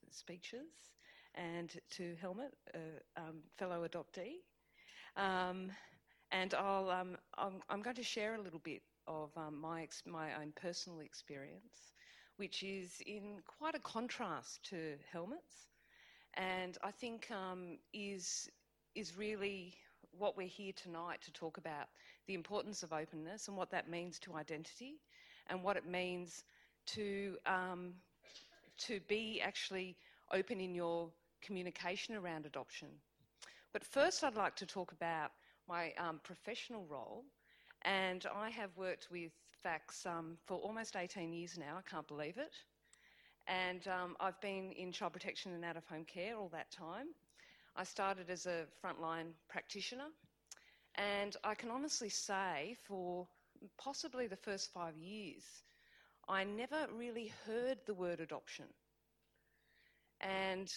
speeches, and to Helmut, a um, fellow adoptee. Um, and I'll, um, I'm, I'm, going to share a little bit of my, my own personal experience, which is in quite a contrast to Helmut's and I think um, is is really what we're here tonight to talk about the importance of openness and what that means to identity and what it means to um, to be actually open in your communication around adoption. But first, I'd like to talk about my um, professional role, and I have worked with FACS um, for almost 18 years now. I can't believe it. And um, I've been in child protection and out of home care all that time. I started as a frontline practitioner, and I can honestly say for possibly the first five years, I never really heard the word adoption. And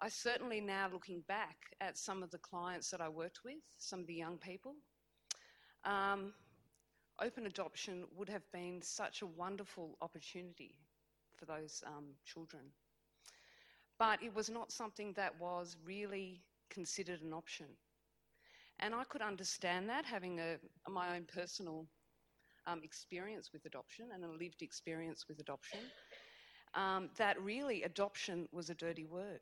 I certainly now looking back at some of the clients that I worked with, some of the young people, um, open adoption would have been such a wonderful opportunity for those um, children. But it was not something that was really considered an option. And I could understand that, having a, my own personal um, experience with adoption and a lived experience with adoption, um, that really adoption was a dirty word.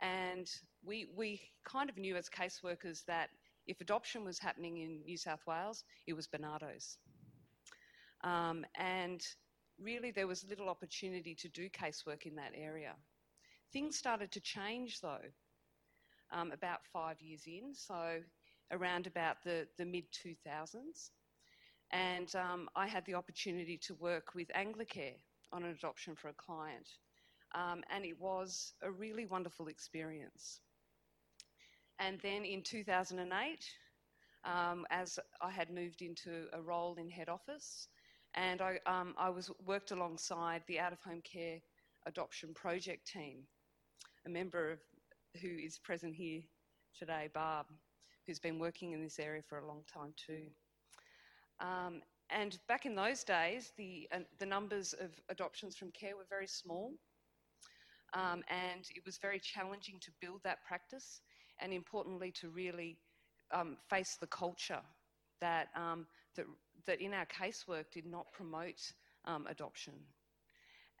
And we, we kind of knew as caseworkers that if adoption was happening in New South Wales, it was Barnardos. Um, and really, there was little opportunity to do casework in that area. Things started to change though, um, about five years in, so around about the, the mid 2000s. And um, I had the opportunity to work with Anglicare on an adoption for a client. Um, and it was a really wonderful experience. And then in 2008, um, as I had moved into a role in head office, and I, um, I was worked alongside the out of home care adoption project team, a member of who is present here today, Barb, who's been working in this area for a long time too. Um, and back in those days, the, uh, the numbers of adoptions from care were very small. Um, and it was very challenging to build that practice and importantly to really um, face the culture that, um, that, that in our casework did not promote um, adoption.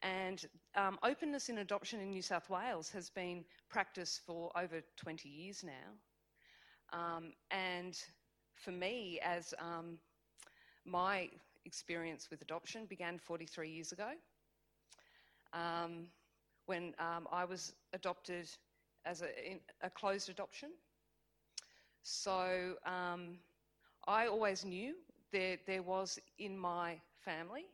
And um, openness in adoption in New South Wales has been practiced for over 20 years now. Um, and for me, as um, my experience with adoption began 43 years ago, um, when um, I was adopted as a, a closed adoption. So um, I always knew there, there was in my family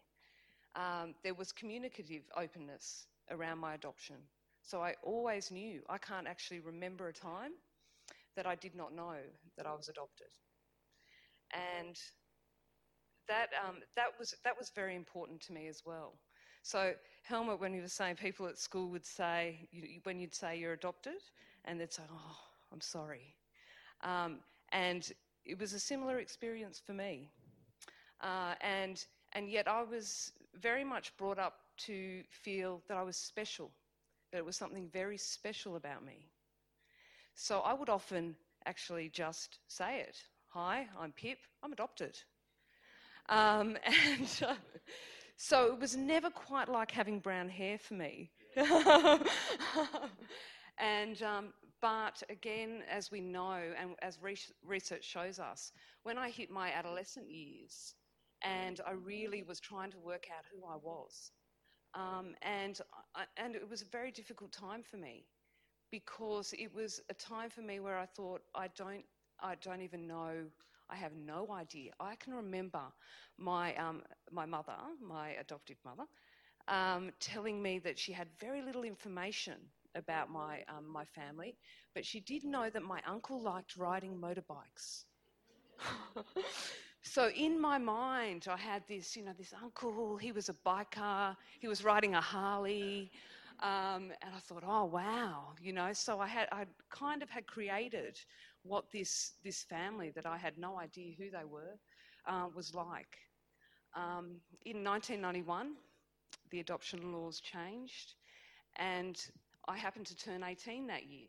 um, there was communicative openness around my adoption. So I always knew. I can't actually remember a time that I did not know that I was adopted. And that, um, that, was, that was very important to me as well. So Helmut, when he was saying people at school would say, you, when you'd say you're adopted, and they'd say, oh, I'm sorry. Um, and it was a similar experience for me. Uh, and, and yet I was very much brought up to feel that I was special, that it was something very special about me. So I would often actually just say it. Hi, I'm Pip, I'm adopted. Um, and uh, so it was never quite like having brown hair for me. and um, but again, as we know, and as research shows us, when I hit my adolescent years, and I really was trying to work out who I was. Um, and, I, and it was a very difficult time for me because it was a time for me where I thought, I don't, I don't even know, I have no idea. I can remember my, um, my mother, my adoptive mother, um, telling me that she had very little information about my, um, my family, but she did know that my uncle liked riding motorbikes. So in my mind, I had this, you know, this uncle. He was a biker. He was riding a Harley, um, and I thought, oh wow, you know. So I had, I kind of had created what this this family that I had no idea who they were uh, was like. Um, in 1991, the adoption laws changed, and I happened to turn 18 that year.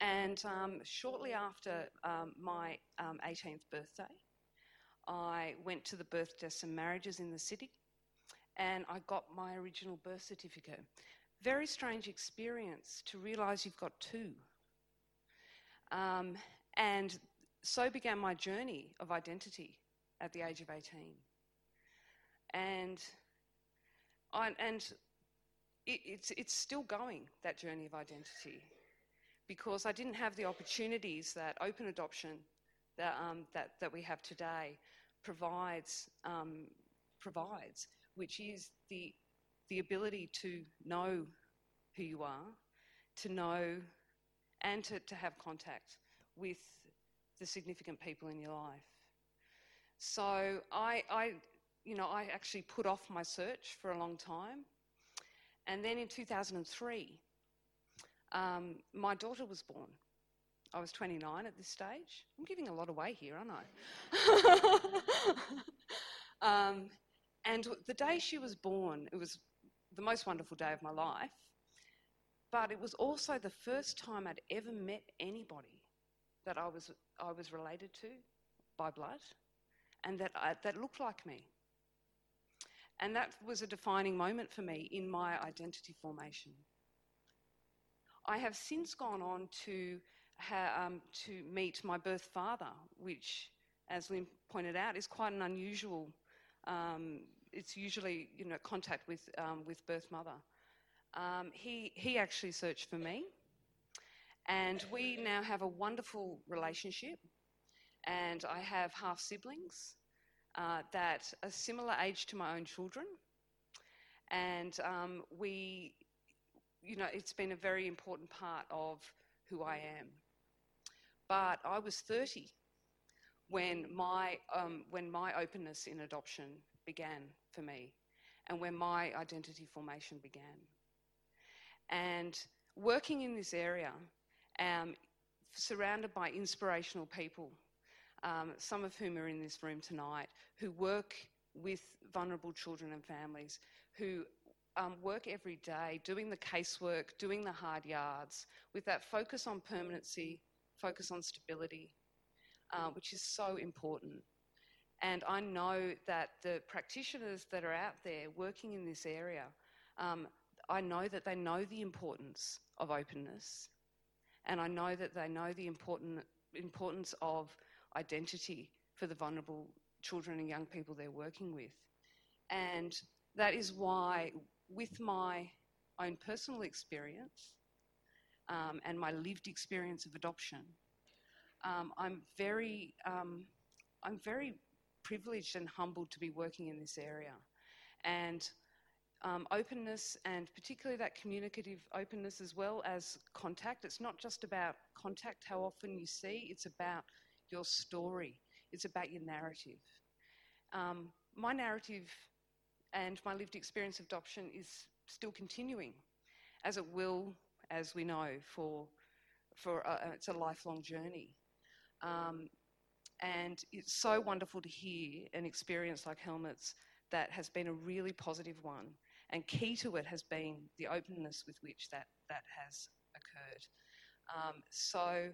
And um, shortly after um, my um, 18th birthday, I went to the birth deaths and marriages in the city and I got my original birth certificate. very strange experience to realize you've got two. Um, and so began my journey of identity at the age of 18. And, I, and it, it's, it's still going, that journey of identity, because I didn't have the opportunities that open adoption that, um, that, that we have today provides, um, provides, which is the, the ability to know who you are, to know and to, to have contact with the significant people in your life. So I, I, you know, I actually put off my search for a long time. And then in 2003, um, my daughter was born. I was 29 at this stage. I'm giving a lot away here, aren't I? um, and the day she was born, it was the most wonderful day of my life. But it was also the first time I'd ever met anybody that I was, I was related to by blood and that, I, that looked like me. And that was a defining moment for me in my identity formation. I have since gone on to, ha, um, to meet my birth father, which, as Lynne pointed out, is quite an unusual. Um, it's usually, you know, contact with um, with birth mother. Um, he he actually searched for me, and we now have a wonderful relationship. And I have half siblings uh, that are similar age to my own children. And um, we, you know, it's been a very important part of who I am. But I was 30 when my, um, when my openness in adoption began for me and when my identity formation began. And working in this area, um, surrounded by inspirational people, um, some of whom are in this room tonight, who work with vulnerable children and families, who um, work every day doing the casework, doing the hard yards, with that focus on permanency, focus on stability, uh, which is so important. And I know that the practitioners that are out there working in this area, um, I know that they know the importance of openness and I know that they know the important, importance of identity for the vulnerable children and young people they're working with. And that is why, with my own personal experience um, and my lived experience of adoption, um, I'm very, um, I'm very privileged and humbled to be working in this area. And um, openness and particularly that communicative openness as well as contact. It's not just about contact, how often you see, it's about your story, it's about your narrative. Um, my narrative and my lived experience of adoption is still continuing, as it will, as we know, for, for a, it's a lifelong journey. Um, and it's so wonderful to hear an experience like Helmut's that has been a really positive one and key to it has been the openness with which that, that has occurred. Um, so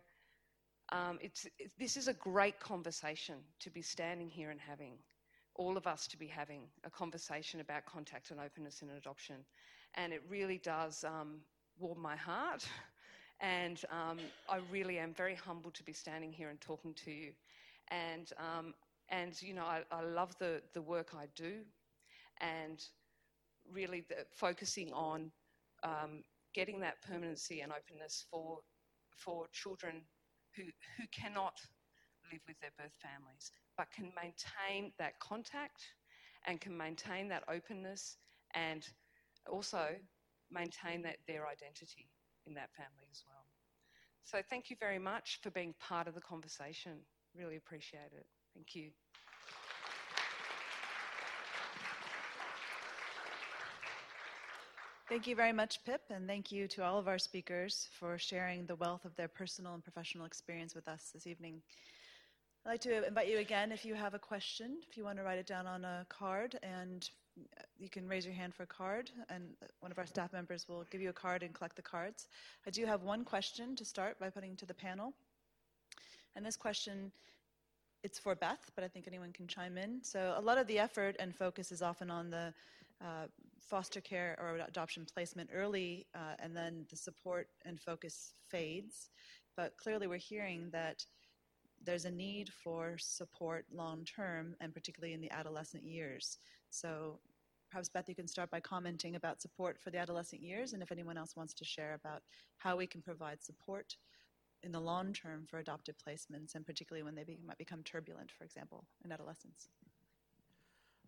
um, it's, it, this is a great conversation to be standing here and having, all of us to be having a conversation about contact and openness in adoption. And it really does um, warm my heart. And um, I really am very humbled to be standing here and talking to you. And, um, and you know, I, I love the, the work I do. And really the, focusing on um, getting that permanency and openness for, for children who, who cannot live with their birth families, but can maintain that contact and can maintain that openness and also maintain that, their identity in that family as well. So thank you very much for being part of the conversation. Really appreciate it. Thank you. Thank you very much, Pip, and thank you to all of our speakers for sharing the wealth of their personal and professional experience with us this evening. I'd like to invite you again if you have a question, if you want to write it down on a card, and you can raise your hand for a card, and one of our staff members will give you a card and collect the cards. I do have one question to start by putting to the panel. And this question, it's for Beth, but I think anyone can chime in. So a lot of the effort and focus is often on the uh, foster care or adoption placement early, uh, and then the support and focus fades. But clearly, we're hearing that there's a need for support long term, and particularly in the adolescent years. So, perhaps Beth, you can start by commenting about support for the adolescent years, and if anyone else wants to share about how we can provide support in the long term for adopted placements, and particularly when they be, might become turbulent, for example, in adolescence.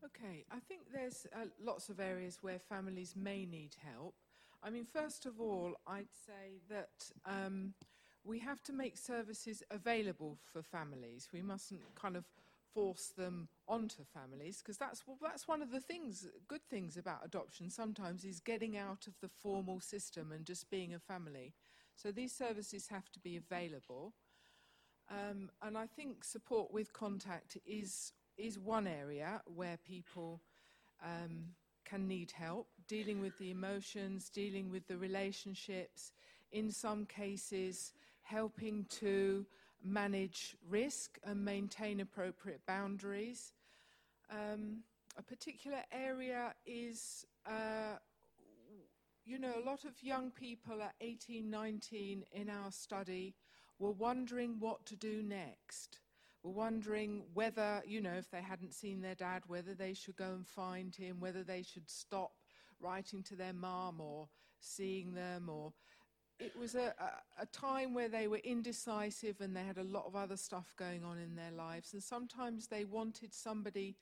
Okay, I think there's uh, lots of areas where families may need help. I mean, first of all, I'd say that um, we have to make services available for families. We mustn't kind of force them onto families because that's well, that's one of the things good things about adoption sometimes is getting out of the formal system and just being a family. So these services have to be available. Um, and I think support with contact is is one area where people um, can need help. Dealing with the emotions dealing with the relationships in some cases helping to manage risk and maintain appropriate boundaries. Um, a particular area is, uh, you know, a lot of young people at 18, 19 in our study were wondering what to do next. Were wondering whether, you know, if they hadn't seen their dad, whether they should go and find him, whether they should stop writing to their mum or seeing them or it was a, a, time where they were indecisive and they had a lot of other stuff going on in their lives. And sometimes they wanted somebody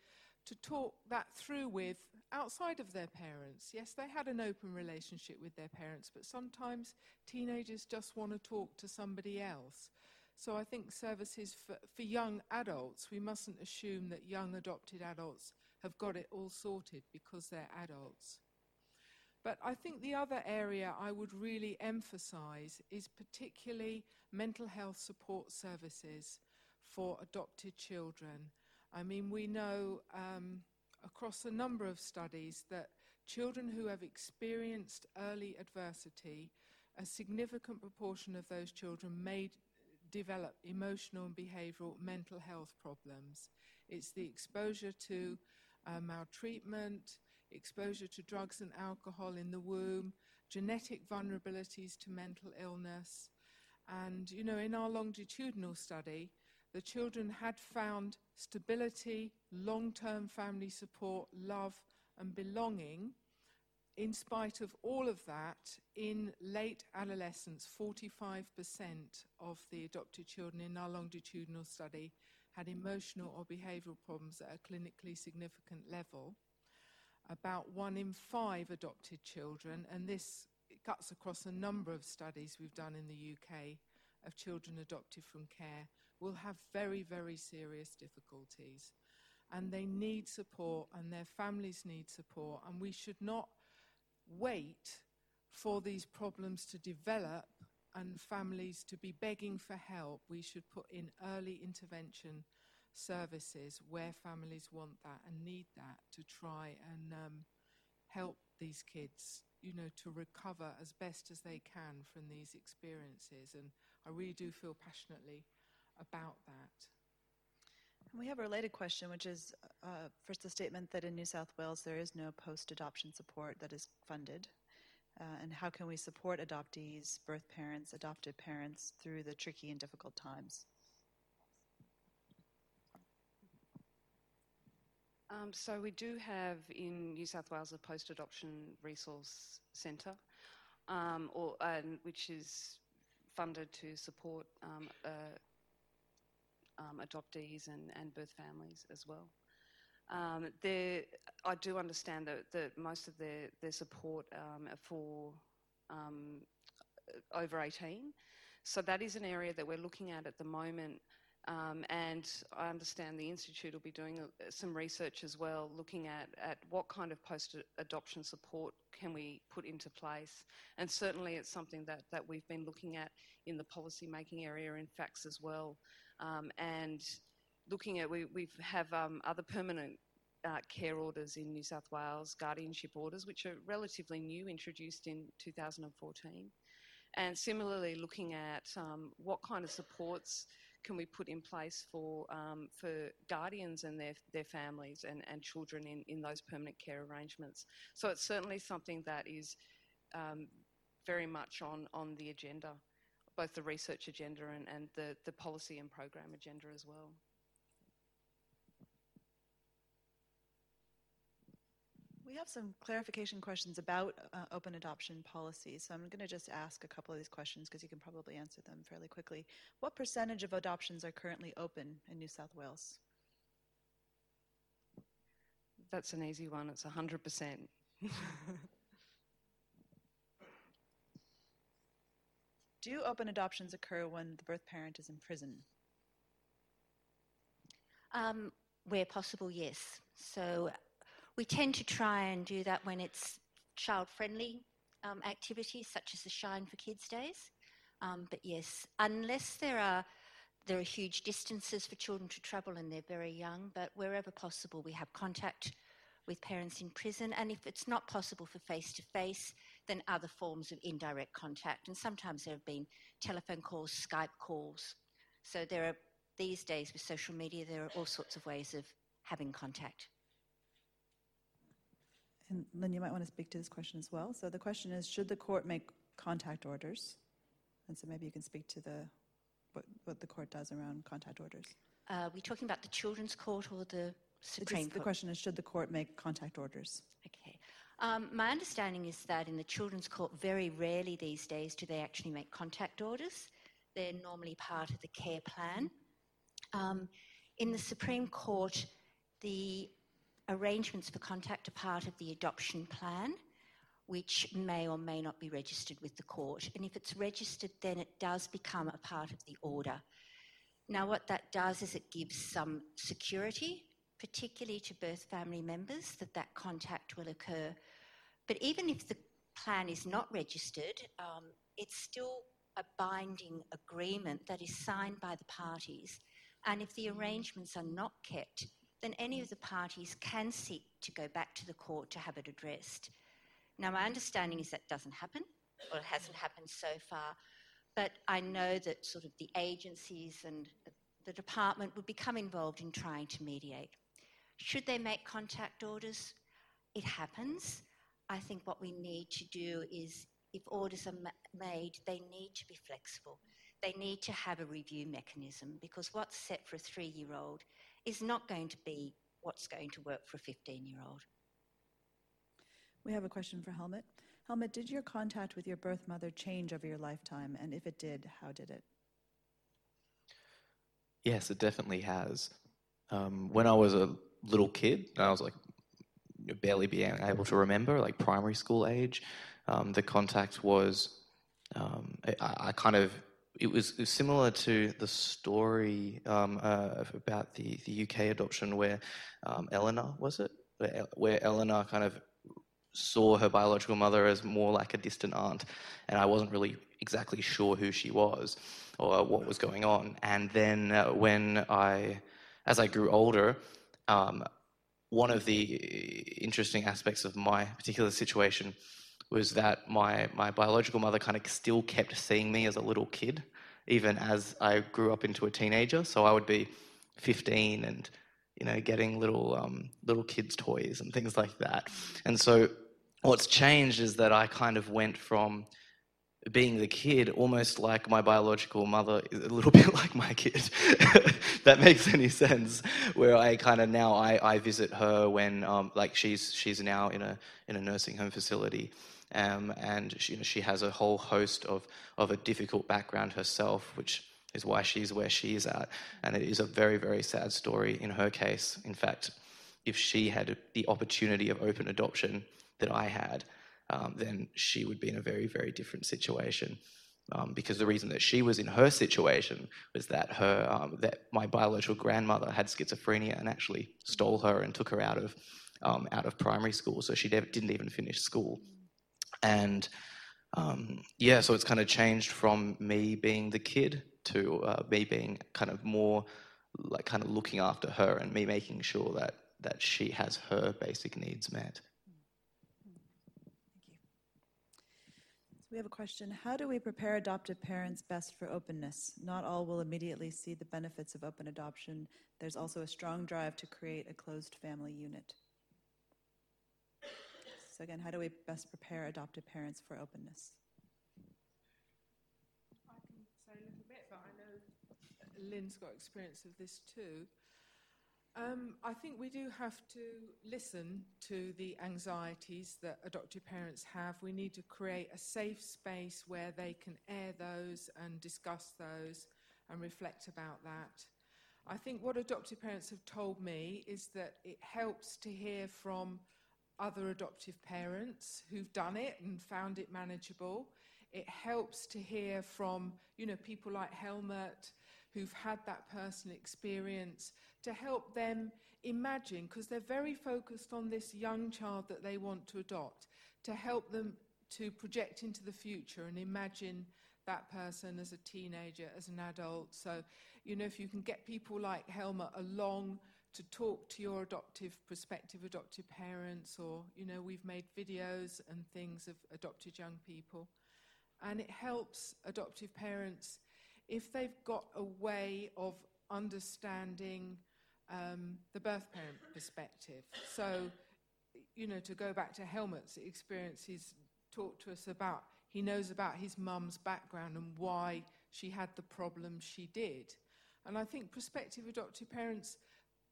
to talk that through with outside of their parents. Yes, they had an open relationship with their parents, but sometimes teenagers just want to talk to somebody else. So I think services for, for young adults, we mustn't assume that young adopted adults have got it all sorted because they're adults. But I think the other area I would really emphasize is particularly mental health support services for adopted children. I mean, we know um, across a number of studies that children who have experienced early adversity, a significant proportion of those children may develop emotional and behavioral mental health problems. It's the exposure to uh, maltreatment, exposure to drugs and alcohol in the womb, genetic vulnerabilities to mental illness. And, you know, in our longitudinal study, the children had found stability, long term family support, love, and belonging. In spite of all of that, in late adolescence, 45% of the adopted children in our longitudinal study had emotional or behavioral problems at a clinically significant level about one in five adopted children, and this cuts across a number of studies we've done in the UK of children adopted from care, will have very, very serious difficulties. And they need support, and their families need support, and we should not wait for these problems to develop and families to be begging for help. We should put in early intervention services where families want that and need that to try and um, help these kids, you know, to recover as best as they can from these experiences. And I really do feel passionately about that. We have a related question, which is uh, first a statement that in New South Wales there is no post adoption support that is funded. Uh, and how can we support adoptees, birth parents, adopted parents through the tricky and difficult times? Um, so we do have in New South Wales a post-adoption resource centre, um, or which is funded to support um, uh, um, adoptees and, and, birth families as well. Um, I do understand that, that most of their, their support um, for over 18. So that is an area that we're looking at at the moment um, and I understand the Institute will be doing uh, some research as well, looking at, at what kind of post adoption support can we put into place. And certainly it's something that, that we've been looking at in the policy making area in FACS as well. Um, and looking at, we we have um, other permanent uh, care orders in New South Wales, guardianship orders, which are relatively new, introduced in 2014. And similarly, looking at um, what kind of supports can we put in place for um, for guardians and their their families and, and children in, in those permanent care arrangements. So it's certainly something that is um, very much on, on the agenda, both the research agenda and, and the, the policy and program agenda as well. We have some clarification questions about uh, open adoption policy, so I'm going to just ask a couple of these questions because you can probably answer them fairly quickly. What percentage of adoptions are currently open in New South Wales? That's an easy one. It's 100%. Do open adoptions occur when the birth parent is in prison? Um, where possible, yes. So we tend to try and do that when it's child friendly um, activities, such as the Shine for Kids Days. Um, but yes, unless there are there are huge distances for children to travel and they're very young, but wherever possible, we have contact with parents in prison. And if it's not possible for face to face, then other forms of indirect contact. And sometimes there have been telephone calls, Skype calls. So there are, these days with social media, there are all sorts of ways of having contact. And Lynne, you might want to speak to this question as well. So the question is, should the court make contact orders? And so maybe you can speak to the what, what the court does around contact orders. Uh, are we talking about the Children's Court or the Supreme Court? The question is, should the court make contact orders? Okay. Um, my understanding is that in the Children's Court, very rarely these days do they actually make contact orders. They're normally part of the care plan. Um, in the Supreme Court, the arrangements for contact are part of the adoption plan, which may or may not be registered with the court. And if it's registered, then it does become a part of the order. Now, what that does is it gives some security, particularly to birth family members, that that contact will occur. But even if the plan is not registered, um, it's still a binding agreement that is signed by the parties. And if the arrangements are not kept, then any of the parties can seek to go back to the court to have it addressed. Now, my understanding is that doesn't happen, or it hasn't happened so far, but I know that sort of the agencies and the department would become involved in trying to mediate. Should they make contact orders? It happens. I think what we need to do is, if orders are ma- made, they need to be flexible. They need to have a review mechanism because what's set for a three year old is not going to be what's going to work for a 15 year old. We have a question for Helmut. Helmut, did your contact with your birth mother change over your lifetime? And if it did, how did it? Yes, it definitely has. Um, when I was a little kid, I was like barely being able to remember, like primary school age, um, the contact was, um, I, I, kind of it was, similar to the story um, uh, about the, the UK adoption where um, Eleanor, was it? Where, where Eleanor kind of saw her biological mother as more like a distant aunt, and I wasn't really exactly sure who she was or what was going on. And then uh, when I, as I grew older, um, one of the interesting aspects of my particular situation was that my, my biological mother kind of still kept seeing me as a little kid, even as I grew up into a teenager. So I would be 15 and you know getting little um, little kids toys and things like that. And so what's changed is that I kind of went from being the kid almost like my biological mother a little bit like my kid that makes any sense where i kind of now i, I visit her when um, like she's she's now in a in a nursing home facility um, and she, you know, she has a whole host of, of a difficult background herself, which is why she's where she is at. And it is a very, very sad story in her case. In fact, if she had the opportunity of open adoption that I had, um, then she would be in a very, very different situation. Um, because the reason that she was in her situation was that her um, that my biological grandmother had schizophrenia and actually stole her and took her out of um, out of primary school, so she didn't even finish school. And um, yeah, so it's kind of changed from me being the kid to uh, me being kind of more like kind of looking after her and me making sure that that she has her basic needs met. We have a question. How do we prepare adoptive parents best for openness? Not all will immediately see the benefits of open adoption. There's also a strong drive to create a closed family unit. So, again, how do we best prepare adoptive parents for openness? I can say a little bit, but I know Lynne's got experience of this too. Um, I think we do have to listen to the anxieties that adoptive parents have. We need to create a safe space where they can air those and discuss those and reflect about that. I think what adoptive parents have told me is that it helps to hear from other adoptive parents who've done it and found it manageable. It helps to hear from, you know, people like Helmut who've had that personal experience to help them imagine, because they're very focused on this young child that they want to adopt, to help them to project into the future and imagine that person as a teenager, as an adult. So, you know, if you can get people like Helmut along to talk to your adoptive, prospective adoptive parents, or, you know, we've made videos and things of adopted young people. And it helps adoptive parents if they've got a way of understanding um, the birth parent perspective. So, you know, to go back to Helmut's experience, he's talked to us about, he knows about his mum's background and why she had the problems she did. And I think prospective adoptive parents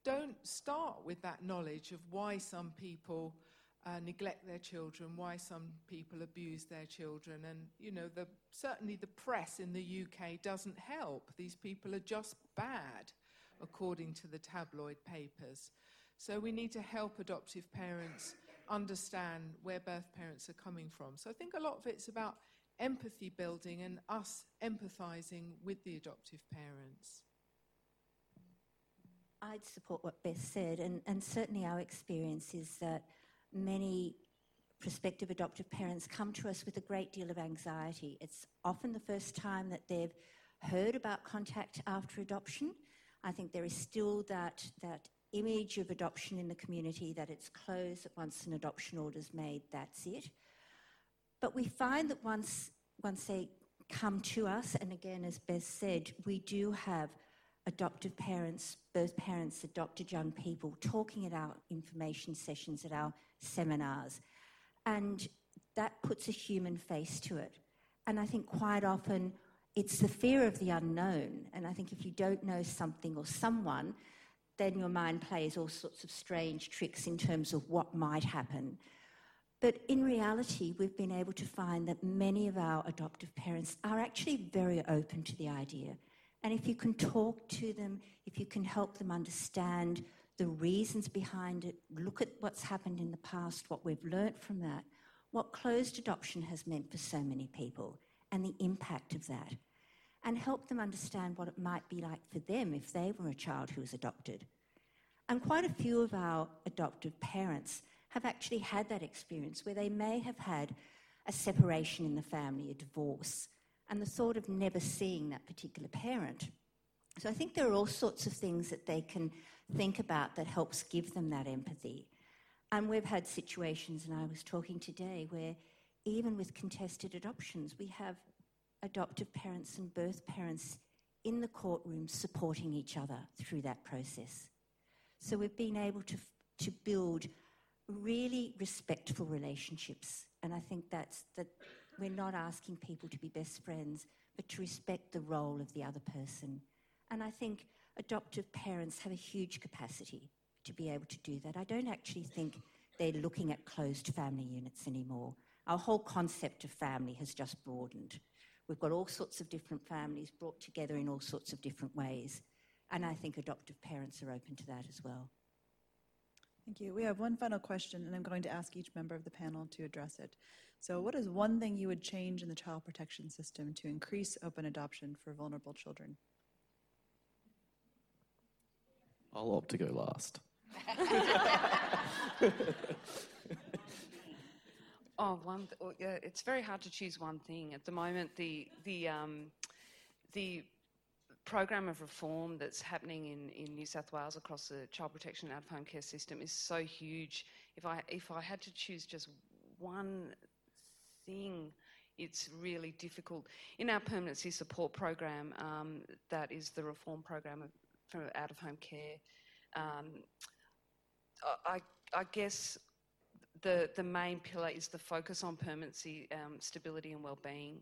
don't start with that knowledge of why some people uh, neglect their children, why some people abuse their children. And, you know, the, certainly the press in the UK doesn't help. These people are just bad, according to the tabloid papers. So we need to help adoptive parents understand where birth parents are coming from. So I think a lot of it's about empathy building and us empathizing with the adoptive parents. I'd support what Beth said, and, and certainly our experience is that many prospective adoptive parents come to us with a great deal of anxiety. It's often the first time that they've heard about contact after adoption. I think there is still that, that image of adoption in the community that it's closed, that once an adoption order is made, that's it. But we find that once, once they come to us, and again, as Beth said, we do have adoptive parents, birth parents, adopted young people talking at our information sessions, at our seminars. And that puts a human face to it. And I think quite often it's the fear of the unknown. And I think if you don't know something or someone, then your mind plays all sorts of strange tricks in terms of what might happen. But in reality, we've been able to find that many of our adoptive parents are actually very open to the idea. And if you can talk to them, if you can help them understand the reasons behind it, look at what's happened in the past, what we've learnt from that, what closed adoption has meant for so many people, and the impact of that, and help them understand what it might be like for them if they were a child who was adopted. And quite a few of our adoptive parents have actually had that experience where they may have had a separation in the family, a divorce, and the thought of never seeing that particular parent. So I think there are all sorts of things that they can think about that helps give them that empathy. And we've had situations, and I was talking today, where even with contested adoptions, we have adoptive parents and birth parents in the courtroom supporting each other through that process. So we've been able to, to build really respectful relationships. And I think that's that we're not asking people to be best friends, but to respect the role of the other person. And I think adoptive parents have a huge capacity to be able to do that. I don't actually think they're looking at closed family units anymore. Our whole concept of family has just broadened. We've got all sorts of different families brought together in all sorts of different ways. And I think adoptive parents are open to that as well. Thank you. We have one final question, and I'm going to ask each member of the panel to address it. So, what is one thing you would change in the child protection system to increase open adoption for vulnerable children? I'll opt to go last. oh, one. Th- oh, yeah, it's very hard to choose one thing at the moment. The the um, the program of reform that's happening in, in New South Wales across the child protection and out of home care system is so huge. If I if I had to choose just one thing it's really difficult. In our permanency support program, um, that is the reform program for out of home care, um, I, I guess the, the main pillar is the focus on permanency, um, stability, and well-being.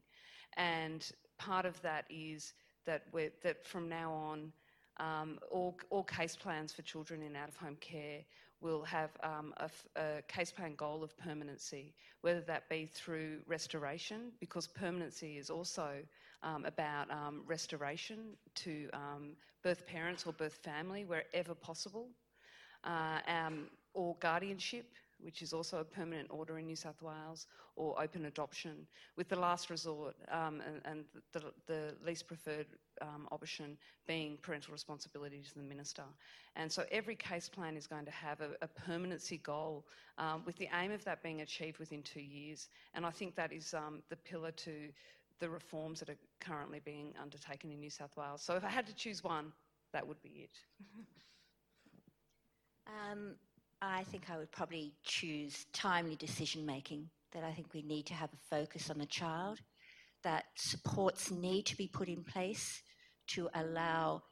And part of that is that, that from now on, um, all, all case plans for children in out-of-home care will have um, a, a, case plan goal of permanency, whether that be through restoration, because permanency is also um, about um, restoration to um, birth parents or birth family wherever possible, uh, um, or guardianship, which is also a permanent order in New South Wales, or open adoption, with the last resort um, and, and the, the, least preferred um, option being parental responsibility to the minister. And so every case plan is going to have a, a permanency goal um, with the aim of that being achieved within two years. And I think that is um, the pillar to the reforms that are currently being undertaken in New South Wales. So if I had to choose one, that would be it. Um, I think I would probably choose timely decision making, that I think we need to have a focus on the child, that supports need to be put in place to allow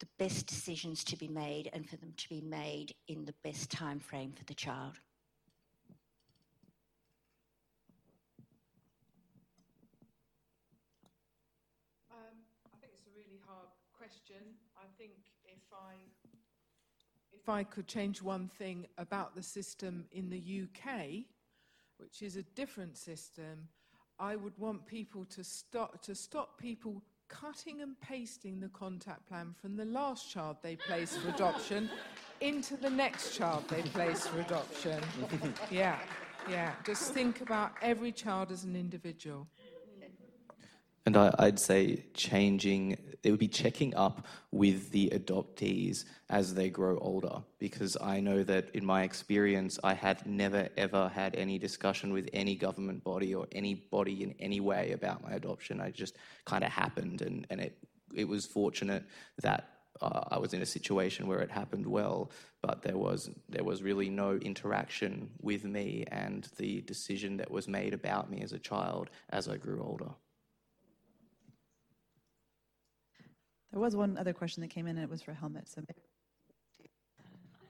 the best decisions to be made and for them to be made in the best time frame for the child. Um, I think it's a really hard question. I think if I if I could change one thing about the system in the UK, which is a different system, I would want people to stop, to stop people cutting and pasting the contact plan from the last child they place for adoption into the next child they place for adoption. yeah, yeah. Just think about every child as an individual. And I, would say changing, it would be checking up with the adoptees as they grow older. Because I know that in my experience, I had never ever had any discussion with any government body or anybody in any way about my adoption. I just kind of happened, and, and it, it was fortunate that uh, I was in a situation where it happened well, but there was there was really no interaction with me and the decision that was made about me as a child as I grew older. There was one other question that came in, and it was for Helmut. So maybe,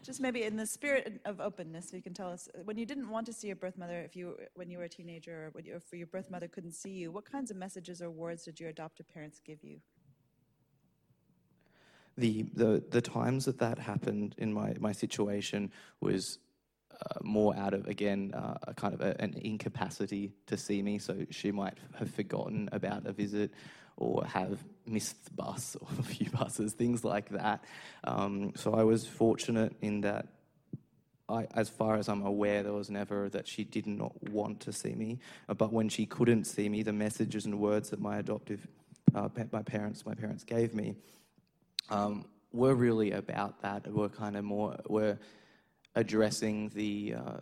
just maybe in the spirit of openness, you can tell us when you didn't want to see your birth mother, if you when you were a teenager, or when you, if your birth mother couldn't see you, what kinds of messages or words did your adoptive parents give you? The the the times that that happened in my my situation was uh, more out of again uh, a kind of a, an incapacity to see me. So she might have forgotten about a visit, or have missed the bus or a few buses, things like that. Um, so I was fortunate in that. I, as far as I'm aware, there was never that she did not want to see me. Uh, but when she couldn't see me, the messages and words that my adoptive, uh, my parents, my parents gave me, um, were really about that. Were kind of more were addressing the, uh,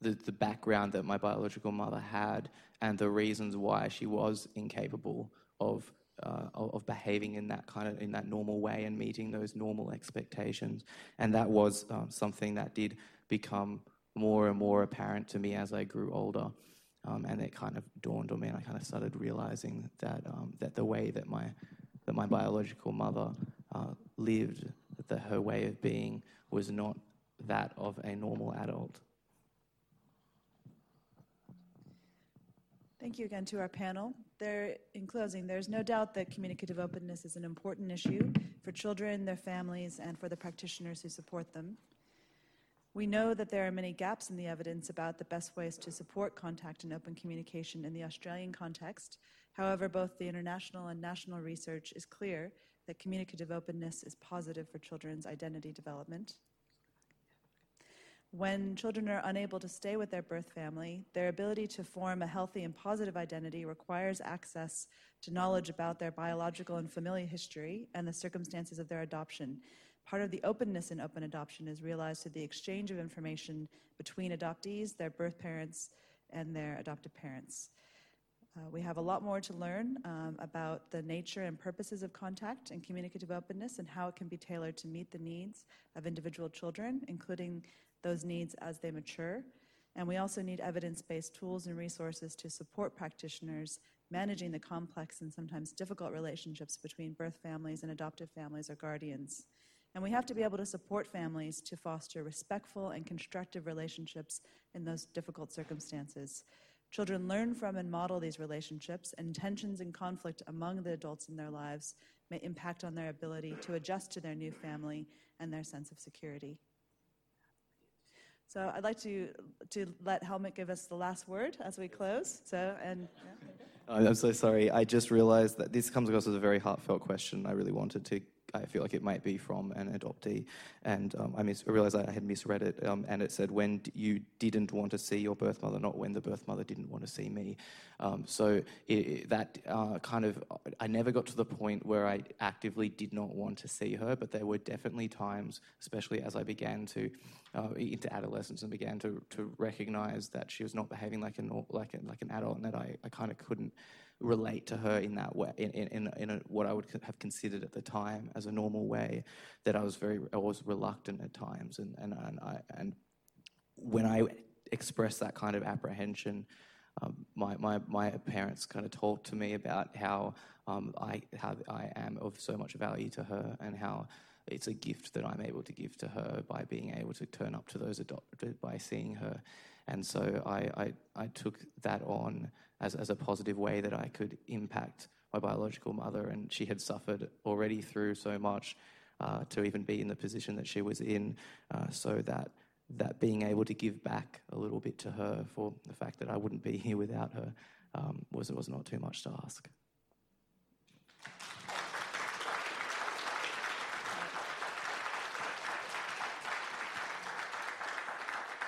the, the background that my biological mother had and the reasons why she was incapable of uh, of behaving in that kind of in that normal way and meeting those normal expectations. And that was um, something that did become more and more apparent to me as I grew older. Um, and it kind of dawned on me, and I kind of started realizing that um, that the way that my that my biological mother uh, lived, that her way of being was not that of a normal adult. Thank you again to our panel. There, in closing, there's no doubt that communicative openness is an important issue for children, their families, and for the practitioners who support them. We know that there are many gaps in the evidence about the best ways to support contact and open communication in the Australian context. However, both the international and national research is clear that communicative openness is positive for children's identity development. When children are unable to stay with their birth family, their ability to form a healthy and positive identity requires access to knowledge about their biological and familial history and the circumstances of their adoption. Part of the openness in open adoption is realized through the exchange of information between adoptees, their birth parents, and their adoptive parents. Uh, we have a lot more to learn um, about the nature and purposes of contact and communicative openness and how it can be tailored to meet the needs of individual children, including those needs as they mature. And we also need evidence based tools and resources to support practitioners managing the complex and sometimes difficult relationships between birth families and adoptive families or guardians. And we have to be able to support families to foster respectful and constructive relationships in those difficult circumstances. Children learn from and model these relationships, and tensions and conflict among the adults in their lives may impact on their ability to adjust to their new family and their sense of security. So I'd like to, to let Helmut give us the last word as we close. So, and Oh, I'm so sorry. I just realized that this comes across as a very heartfelt question. I really wanted to I feel like it might be from an adoptee. And um, I, mis- I, realized I had misread it, um, and it said when you didn't want to see your birth mother, not when the birth mother didn't want to see me. Um, so it, that uh, kind of, I never got to the point where I actively did not want to see her, but there were definitely times, especially as I began to uh, into adolescence and began to to recognize that she was not behaving like an like a, like an adult, and that I, I kind of couldn't relate to her in that way, in, in, in a, what I would have considered at the time as a normal way, that I was very, I was reluctant at times. And, and, and, I, and when I expressed that kind of apprehension, um, my, my, my parents kind of talked to me about how, um, I, how I am of so much value to her and how it's a gift that I'm able to give to her by being able to turn up to those adopted by seeing her. And so I, I, I took that on as, as a positive way that I could impact my biological mother. And she had suffered already through so much uh, to even be in the position that she was in, uh, so that that being able to give back a little bit to her for the fact that I wouldn't be here without her um, was was not too much to ask.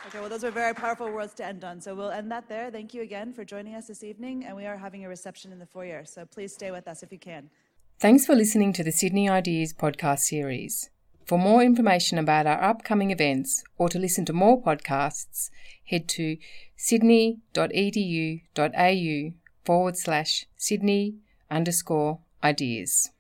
Okay, well, those are very powerful words to end on. So we'll end that there. Thank you again for joining us this evening. And we are having a reception in the foyer. So please stay with us if you can. Thanks for listening to the Sydney Ideas podcast series. For more information about our upcoming events or to listen to more podcasts, head to sydney.edu.au forward slash Sydney underscore ideas.